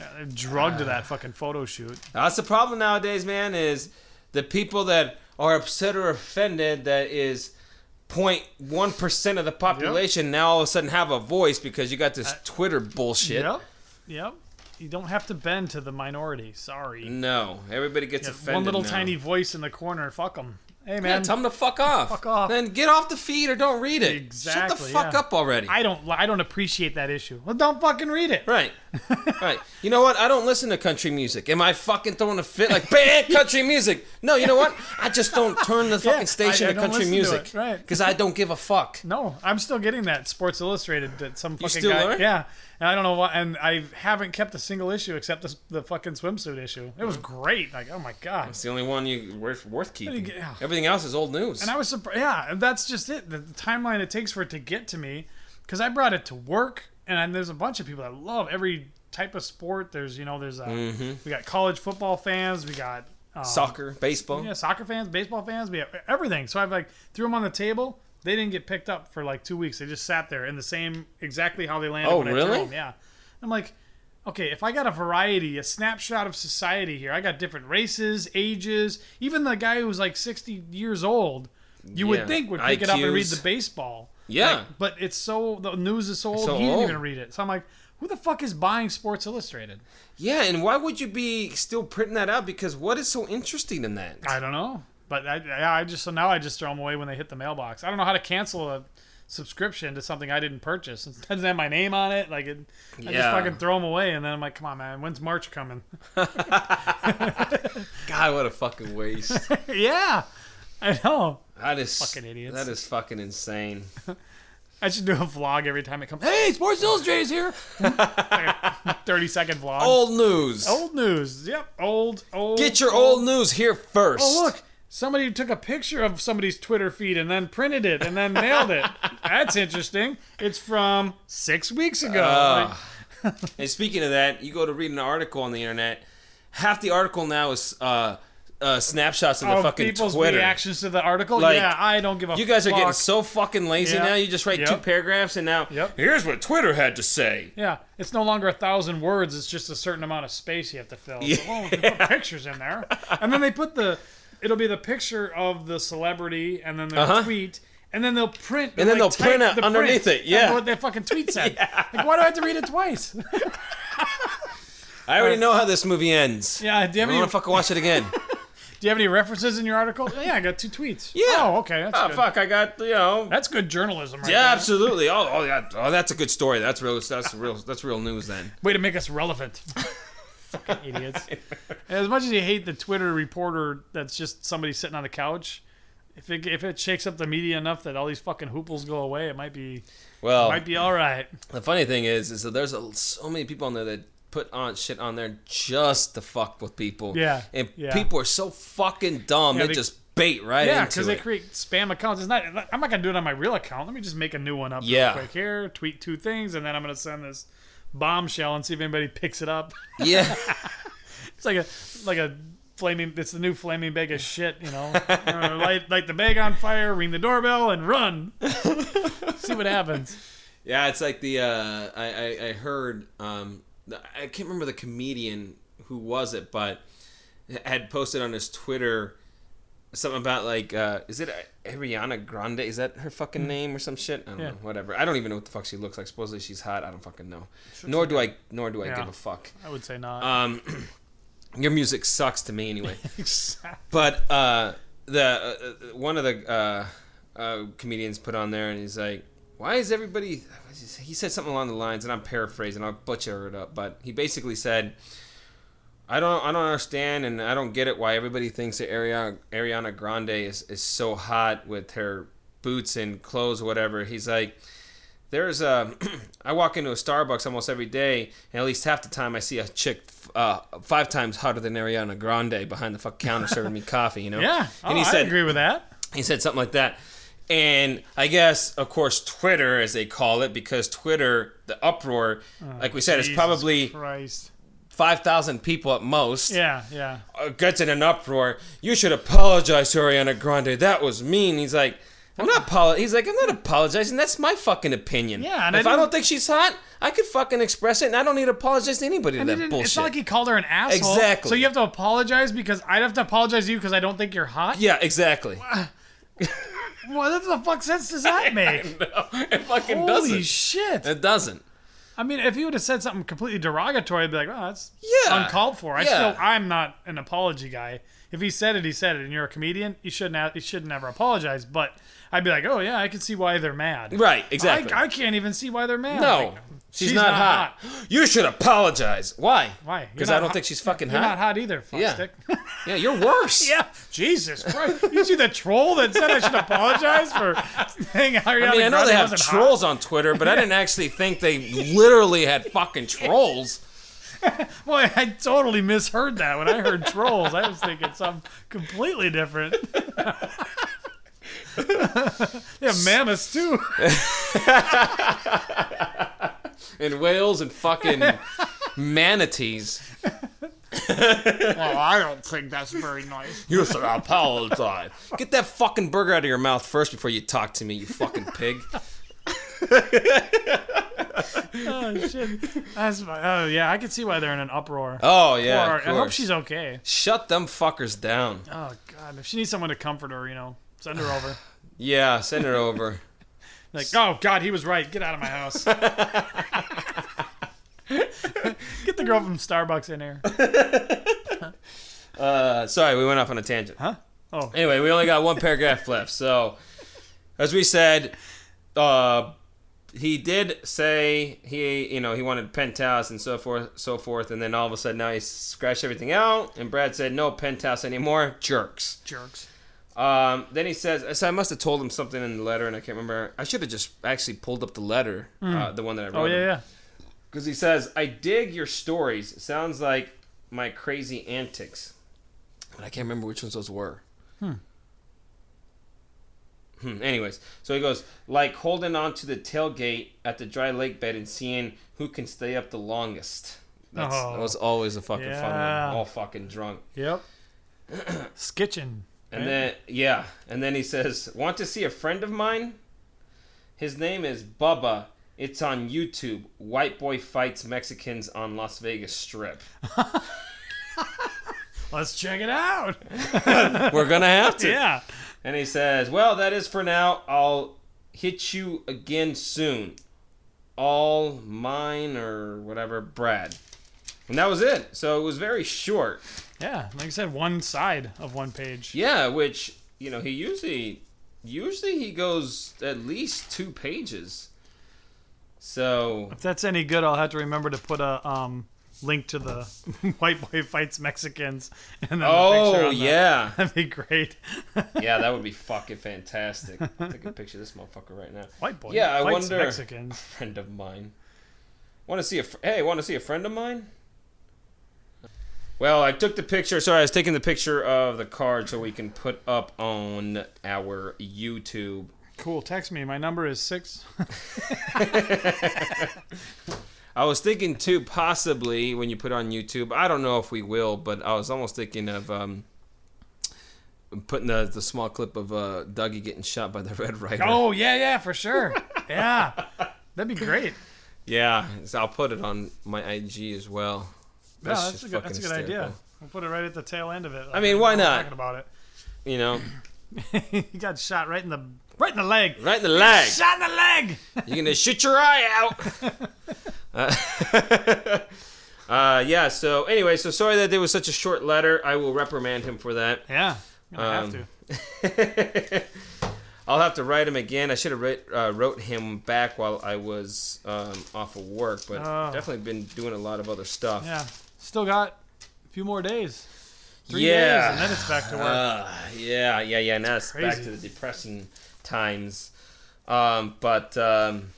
Uh, drugged to that fucking photo shoot. That's the problem nowadays, man. Is the people that are upset or offended that is 0.1 percent of the population now all of a sudden have a voice because you got this Twitter bullshit. Yep, yep. You don't have to bend to the minority. Sorry. No, everybody gets Yeah, offended. one little now. tiny voice in the corner. Fuck them. Hey man, Yeah, tell them to fuck off. Fuck off. Then get off the feed or don't read it. Exactly. Shut the fuck yeah. up already. I don't. I don't appreciate that issue. Well, don't fucking read it. Right. Right. You know what? I don't listen to country music. Am I fucking throwing a fit like ban country music? No, you know what? I just don't turn the fucking Yeah, station I- I to country to music. it, right. Because I don't give a fuck. No, I'm still getting that Sports Illustrated that some fucking still guy. are? Yeah, and I don't know why And I haven't kept a single issue except this, the fucking swimsuit issue. It was mm. great. Like, oh my god. It's the only one you worth worth keeping. Yeah. Everything else is old news. And I was surprised. Yeah, and that's just it. The, the timeline it takes for it to get to me, because I brought it to work, and there's a bunch of people that love every type of sport. There's you know there's uh, we got college football fans, we got um, Soccer, baseball. yeah, soccer fans, baseball fans, we have everything. So I've like threw them on the table. They didn't get picked up for like two weeks. They just sat there in the same exactly how they landed. Oh, when I threw really? 'em. Yeah. I'm like, okay, if I got a variety, a snapshot of society here, I got different races, ages, even the guy who's like 60 years old, you Yeah. would think would pick it up and read the baseball. Yeah. Like, but it's so the news is so old, So he didn't old. even read it. So I'm like, who the fuck is buying Sports Illustrated? Yeah, and why would you be still printing that out? Because what is so interesting in that? I don't know, but I, I just so now I just throw them away when they hit the mailbox. I don't know how to cancel a subscription to something I didn't purchase. It doesn't have my name on it. Like it, I just fucking throw them away, and then I'm like, come on, man, when's March coming? God, what a fucking waste. yeah, I know. That is Fucking idiots. That is fucking insane. I should do a vlog every time it comes. Hey, Sports Illustrated's here. Like Thirty second vlog. Old news. Old news. Yep, old, old. Get your old news here first. Oh look, somebody took a picture of somebody's Twitter feed and then printed it and then mailed it. That's interesting. It's from six weeks ago. Like, And speaking of that, you go to read an article on the internet. Half the article now is uh, uh, snapshots of the of fucking people's Twitter. reactions to the article. Like, yeah, I don't give a. You guys are getting so fucking lazy Yeah. now. You just write two paragraphs and now Yep. here's what Twitter had to say. Yeah, it's no longer a thousand words. It's just a certain amount of space you have to fill. So, oh, they put pictures in there, and then they put the. It'll be the picture of the celebrity, and then the Uh-huh. tweet, and then they'll print. And then like, they'll print it the underneath print it, yeah. what their fucking tweet said. Like, why do I have to read it twice? I already know how this movie ends. yeah. Do you I have don't any? want to fucking watch it again. Do you have any references in your article? Yeah, I got two tweets. Yeah. Oh, okay. That's oh good. fuck! I got you know. That's good journalism, right Yeah, there. absolutely. Oh, oh, yeah. Oh, that's a good story. That's real. That's real. That's real news then. Way to make us relevant. Fucking idiots. As much as you hate the Twitter reporter that's just somebody sitting on the couch, if it if it shakes up the media enough that all these fucking hooples go away, it might be Well, might be all right. the funny thing is, is that there's a, so many people on there that put on shit on there just to fuck with people. Yeah, and yeah. people are so fucking dumb. Yeah, they, they- just bait right Yeah, because they create spam accounts. It's not. I'm not gonna do it on my real account. Let me just make a new one up Yeah. real quick here. Tweet two things, and then I'm gonna send this bombshell and see if anybody picks it up. yeah, It's like a like a flaming. It's the new flaming bag of shit. You know, light light the bag on fire, ring the doorbell, and run. See what happens. yeah. It's like the uh, I, I I heard um the, I can't remember the comedian who was it, but had posted on his Twitter something about like uh is it Ariana Grande? Is that her fucking name or some shit? I don't Hmm. Yeah. know. Whatever. I don't even know what the fuck she looks like. Supposedly she's hot. I don't fucking know. Nor do I. Nor do I Yeah. give a fuck. I would say not. Um, your music sucks to me anyway. Exactly. But uh, the uh, uh, one of the uh, uh, comedians put on there, and he's like, "Why is everybody?" He said something along the lines, and I'm paraphrasing. I'll butcher it up, but he basically said, "I don't, I don't understand, and I don't get it why everybody thinks that Ariana, Ariana Grande is, is so hot with her boots and clothes, or whatever. He's like, there's a. I walk into a Starbucks almost every day, and at least half the time I see a chick uh, five times hotter than Ariana Grande behind the fuck counter serving me coffee. You know? Yeah. And oh, he I said, agree with that. he said something like that. And I guess, of course, Twitter, as they call it, because Twitter, the uproar, like we said, it's Jesus probably Christ. 5,000 people at most. Yeah, yeah. Uh, gets in an uproar. You should apologize to Ariana Grande. That was mean. He's like, I'm not He's like, I'm not apologizing. That's my fucking opinion. Yeah, and if I, didn't- don't think she's hot, I could fucking express it, and I don't need to apologize to anybody to that bullshit. It's not like he called her an asshole. Exactly. So you have to apologize because I'd have to apologize to you because I don't think you're hot. yeah, exactly. What the fuck sense does that make? no, it fucking Holy doesn't. Holy shit! it doesn't. I mean, if he would have said something completely derogatory, I'd be like, "Oh, that's Yeah. uncalled for." I Yeah. still, I'm not an apology guy. If he said it, he said it, and you're a comedian, you shouldn't, have, you should never apologize. But I'd be like, "Oh yeah, I can see why they're mad." Right, exactly. I, I can't even see why they're mad. no, Like, she's, not, hot. You should apologize. Why? Why? Because I don't hot- think she's fucking You're hot. not hot either, Yeah. fuckstick. Yeah, you're worse. yeah, Jesus Christ! You see the troll that said I should apologize for saying Ariana I mean, I know they have wasn't hot? trolls on Twitter, but I didn't actually think they literally had fucking trolls. Boy, I totally misheard that when I heard trolls. I was thinking something completely different. they have mammoths too. And whales and fucking manatees. Well, I don't think that's very nice. You should apologize. Get that fucking burger out of your mouth first before you talk to me, you fucking pig. Oh shit. That's my, oh yeah, I can see why they're in an uproar. Oh yeah. Or- I hope course. she's okay. Shut them fuckers down. Oh god, if she needs someone to comfort her, you know, send her over. Yeah, send her over. Like, oh god, he was right. Get out of my house. Get the girl from Starbucks in here. Uh, sorry, we went off on a tangent. Huh? Oh. Anyway, we only got one paragraph left. So, as we said, uh, he did say he, you know, he wanted penthouse and so forth, so forth, and then all of a sudden now he scratched everything out, and Brad said no penthouse anymore. Jerks. Jerks. Um, then he says, so I must have told him something in the letter, and I can't remember. I should have just actually pulled up the letter, uh, the one that I wrote. Oh yeah, yeah. Because he says, I dig your stories. Sounds like my crazy antics. But I can't remember which ones those were. Hmm. Anyways, so he goes, like holding on to the tailgate at the dry lake bed and seeing who can stay up the longest. That's, Oh. That was always a fucking fun one. All fucking drunk. Yep. Skitching. And then, yeah. And then he says, Want to see a friend of mine? His name is Bubba. It's on YouTube. White boy fights Mexicans on Las Vegas Strip. Let's check it out. We're going to have to. yeah. And he says, Well, that is for now. I'll hit you again soon. All mine or whatever, Brad. And that was it. So it was very short. Yeah. Like I said, one side of one page. Yeah, which, you know, he usually usually he goes at least two pages. So If that's any good, I'll have to remember to put a um link to the white boy fights Mexicans and then the picture Oh the- yeah. That'd be great. Yeah, that would be fucking fantastic. Take a picture of this motherfucker right now. White boy Yeah, I wonder- Mexicans. Friend of mine. Want to see a fr- hey? Want to see a friend of mine? Well, I took the picture. Sorry, I was taking the picture of the card so we can put up on our YouTube. Cool. Text me. My number is six. I was thinking too, possibly when you put on YouTube. I don't know if we will, but I was almost thinking of um, putting the the small clip of uh, Dougie getting shot by the Red Ryder. Oh yeah, yeah, for sure. Yeah, that'd be great. Yeah, so I'll put it on my IG as well. That's just a good. That's a good idea. We'll put it right at the tail end of it. I mean, why not? Talking about it. You know, he got shot right in the right in the leg. right in the leg. Shot in the leg. You're gonna shoot your eye out. uh, uh, yeah. So anyway, so sorry that there was such a short letter. I will reprimand him for that. Yeah, have Um, to. I'll have to write him again. I should have uh, wrote him back while I was um, off of work, but Oh. definitely been doing a lot of other stuff. Yeah, still got a few more days. three Yeah. days, and then it's back to work. Uh, yeah, yeah, yeah. Now it's back to the depressing times. Um, but um,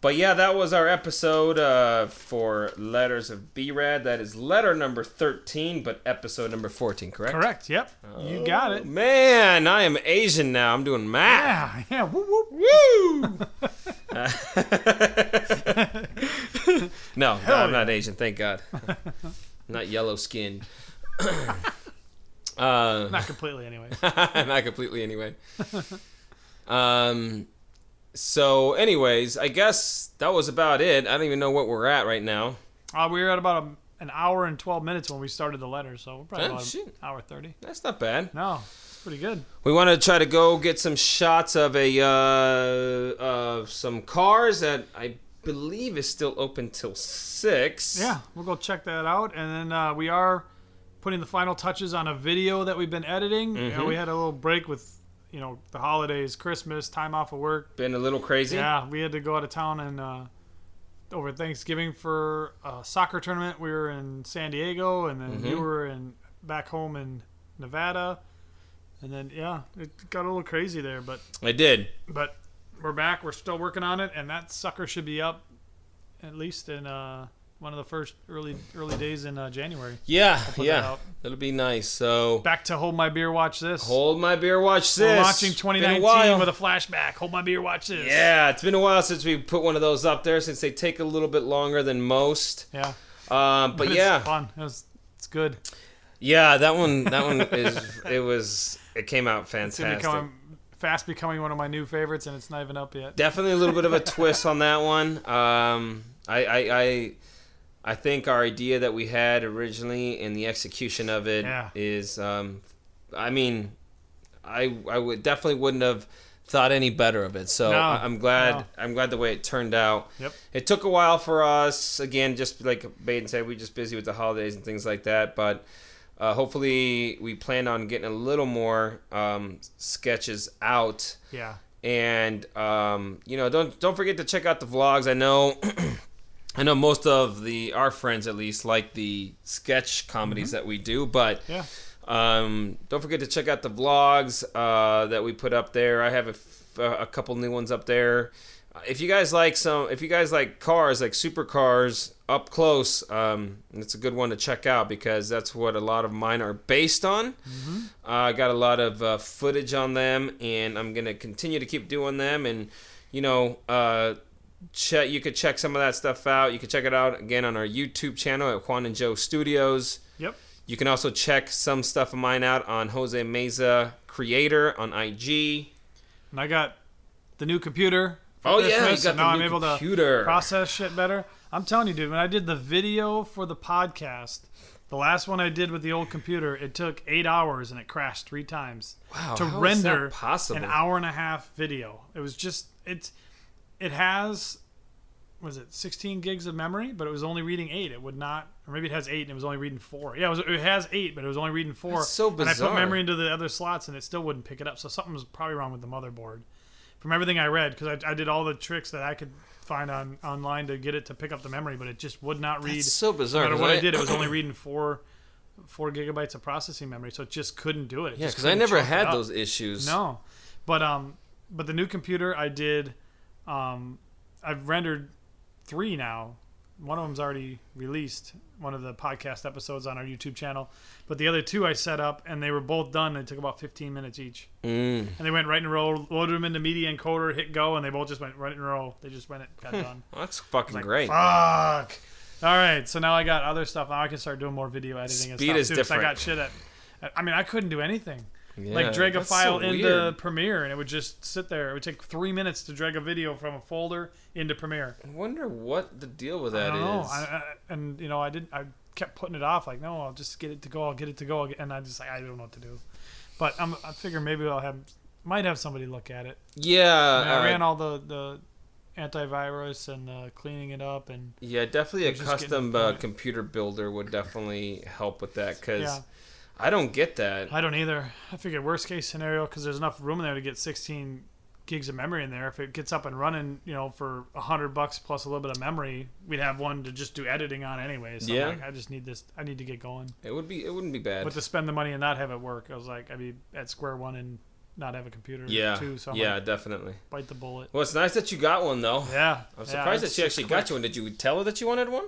but yeah, that was our episode uh, for letters of B-Rad. That is letter number thirteen, but episode number fourteen. Correct. Correct. Yep. You got it. Man, I am Asian now. I'm doing math. Yeah. Yeah. Whoop, whoop. Woo! no, no, I'm not Asian. Thank God. not yellow skinned. uh, Not completely, anyway. not completely anyway. Um. So, anyways, I guess that was about it. I don't even know what we're at right now. Uh, we were at about a, an hour and 12 minutes when we started the letter, so we're probably Oh, about shit. an hour 30. That's not bad. No, it's pretty good. We want to try to go get some shots of a uh, uh some cars that I believe is still open till six. Yeah, we'll go check that out. And then uh, we are putting the final touches on a video that we've been editing. Mm-hmm. know, we had a little break with, you know, the holidays, Christmas, time off of work. Been a little crazy. Yeah, we had to go out of town and uh, over Thanksgiving for a soccer tournament. We were in San Diego, and then you Mhm. were in back home in Nevada. And then yeah, it got a little crazy there, but I did. but we're back. We're still working on it, and that sucker should be up at least in uh, one of the first early early days in uh, January. Yeah, that yeah. That'll be nice. So Back to hold my beer, watch this. hold my beer, watch this. We're launching Been a 2019 with a flashback. Hold my beer, watch this. Yeah, it's been a while since we put one of those up there. Since they take a little bit longer than most. yeah. Um, but it's yeah, fun. It was, it's good. yeah, that one, that one is. It was. It came out fantastic. fast becoming one of my new favorites, and it's not even up yet. Definitely a little bit of a twist on that one. Um, I, I, I, I think our idea that we had originally and the execution of it is, Yeah. um, I mean, I, I would definitely wouldn't have thought any better of it. So No, I'm glad. no. I'm glad the way it turned out. Yep. It took a while for us. Again, just like Baden said, we are just busy with the holidays and things like that. But uh, hopefully, we plan on getting a little more um, sketches out Yeah. and um, you know don't don't forget to check out the vlogs i know i know most of the our friends at least like the sketch comedies that we do but Yeah. um, don't forget to check out the vlogs uh, that we put up there i have a, f- a couple new ones up there if you guys like some if you guys like cars like supercars up close um, it's a good one to check out because that's what a lot of mine are based on uh, I got a lot of uh, footage on them, and I'm gonna continue to keep doing them. And you know, uh, check you could check some of that stuff out. You can check it out again on our YouTube channel at Juan and Joe Studios. Yep. You can also check some stuff of mine out on Jose Meza Creator on IG. And I got the new computer. Oh yeah, you got the now new I'm able to process shit better. I'm telling you, dude, when I did the video for the podcast, the last one I did with the old computer, it took eight hours and it crashed three times Wow, to how is that render an hour and a half video. It was just it's it has was it 16 gigs of memory, but it was only reading eight. It would not, or maybe it has eight and it was only reading four. Yeah, it, was, it has eight, but it was only reading four. That's so And I put memory into the other slots and it still wouldn't pick it up. So something was probably wrong with the motherboard. From everything I read, because I, I did all the tricks that I could find on online to get it to pick up the memory, but it just would not read. That's so bizarre. no matter what I, did, it was only reading four four gigabytes of processing memory, so it just couldn't do it. It yeah, because I never had those issues. No, but um, but the new computer I did, um, I've rendered three now. One of them's already released. One of the podcast episodes on our YouTube channel, but the other two I set up and they were both done. They took about 15 minutes each, Mm. and they went right in a row. Loaded them into Media Encoder, hit go, and they both just went right in a row. They just went it got done. Well, that's fucking Like, great. Fuck. All right, so now I got other stuff. Now I can start doing more video editing and Speed stuff is too. 'cause I got shit at. I mean, I couldn't do anything. Like drag a file so into. Premiere, and it would just sit there. It would take three minutes to drag a video from a folder into Premiere. I wonder what the deal with I don't know. is. I, I, and you know, I did. I kept putting it off. Like, no, I'll just get it to go. I'll get it to go. And I just like, I don't know what to do. But I'm, I figure maybe I'll have, might have somebody look at it. yeah, I, mean, I ran all the the antivirus and uh, cleaning it up and Yeah, definitely a We're just getting custom uh, computer builder would definitely help with that because Yeah. I don't get that. I don't either. I figured worst case scenario because there's enough room in there to get 16 gigs of memory in there. If it gets up and running, you know, for a hundred bucks plus a little bit of memory, we'd have one to just do editing on anyway. So Yeah. I'm like, I just need this. I need to get going. It would be. It wouldn't be bad. But to spend the money and not have it work, I was like, I'd be at square one and not have a computer yeah. too. So I'm yeah, like, definitely. bite the bullet. Well, it's nice that you got one though. Yeah, I'm yeah, surprised that she actually quick. got you one. Did you tell her that you wanted one?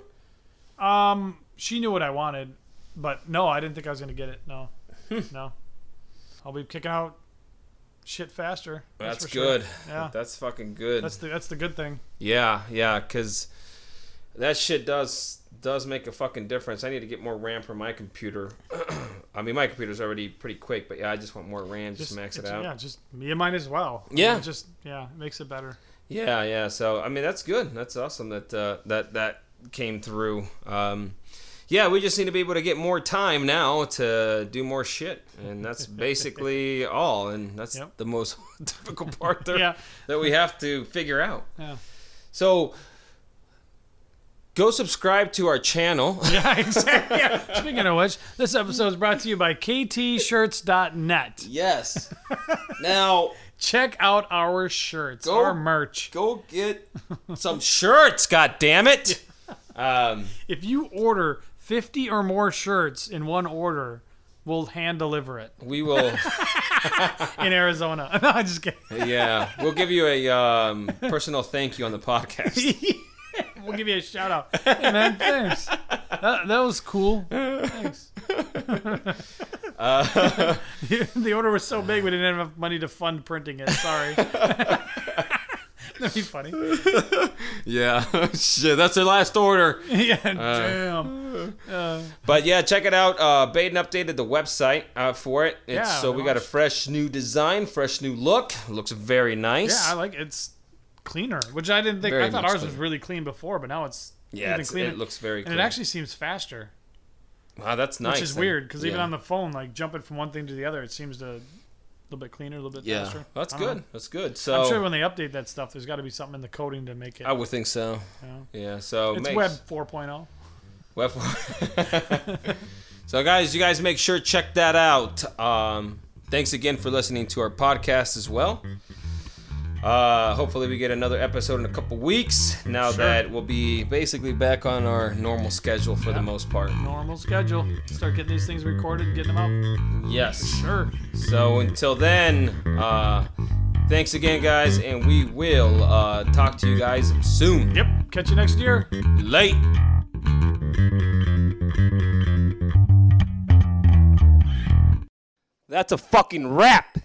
Um, she knew what I wanted, but no, I didn't think I was gonna get it. No, Hmm. no. I'll be kicking out shit faster. That's, sure. good. Yeah, That's fucking good. that's the that's the good thing. Yeah, yeah, because that shit does does make a fucking difference. I need to get more RAM for my computer. I mean, my computer's already pretty quick, but yeah, I just want more RAM just, to max it out. Yeah, just me and mine as well. I mean, Yeah. just yeah, it makes it better. Yeah, yeah. So I mean, that's good. That's awesome that uh, that that came through. Um, yeah, we just need to be able to get more time now to do more shit, and that's basically all. And that's Yep. the most difficult part there Yeah. that we have to figure out. Yeah, So go subscribe to our channel. yeah, exactly. Yeah. Speaking of which, this episode is brought to you by ktshirts.net. Yes. now Check out our shirts, Go- our merch. go get some shirts. God damn it. Um, If you order 50 or more shirts in one order, we'll hand deliver it we will. in Arizona. no, I'm just kidding. Yeah, we'll give you a um, personal thank you on the podcast. We'll give you a shout out. Hey, man, thanks. That, that was cool. Thanks. Uh, the order was so big we didn't have enough money to fund printing it. Sorry. That'd be funny. yeah, shit, that's their last order. Yeah, damn. Uh, But yeah, check it out. Uh, Baden updated the website uh, for it. It's, Yeah, so we got a fresh new design, fresh new look. Looks very nice. yeah, I like it. It's cleaner, which I didn't think. Very I thought ours was really clean before, but now it's Yeah, it's, cleaner. it looks very and clean. it actually seems faster, wow, that's nice. which is then. weird because even on the phone, like jumping from one thing to the other, it seems to little bit cleaner, a little bit yeah, faster. that's good. know. That's good. So I'm sure when they update that stuff, there's got to be something in the coding to make it. I would think so. you know. Yeah. So It's make- Web oh. 4.0. Web. so guys, you guys make sure to check that out. Um, thanks again for listening to our podcast as well. Uh, hopefully we get another episode in a couple weeks. Now Sure. that we'll be basically back on our normal schedule for the most part. Normal schedule. Start getting these things recorded, getting them out. Yes. Sure. So until then, uh, thanks again, guys, and we will uh, talk to you guys soon. Yep. Catch you next year. Late. That's a fucking wrap.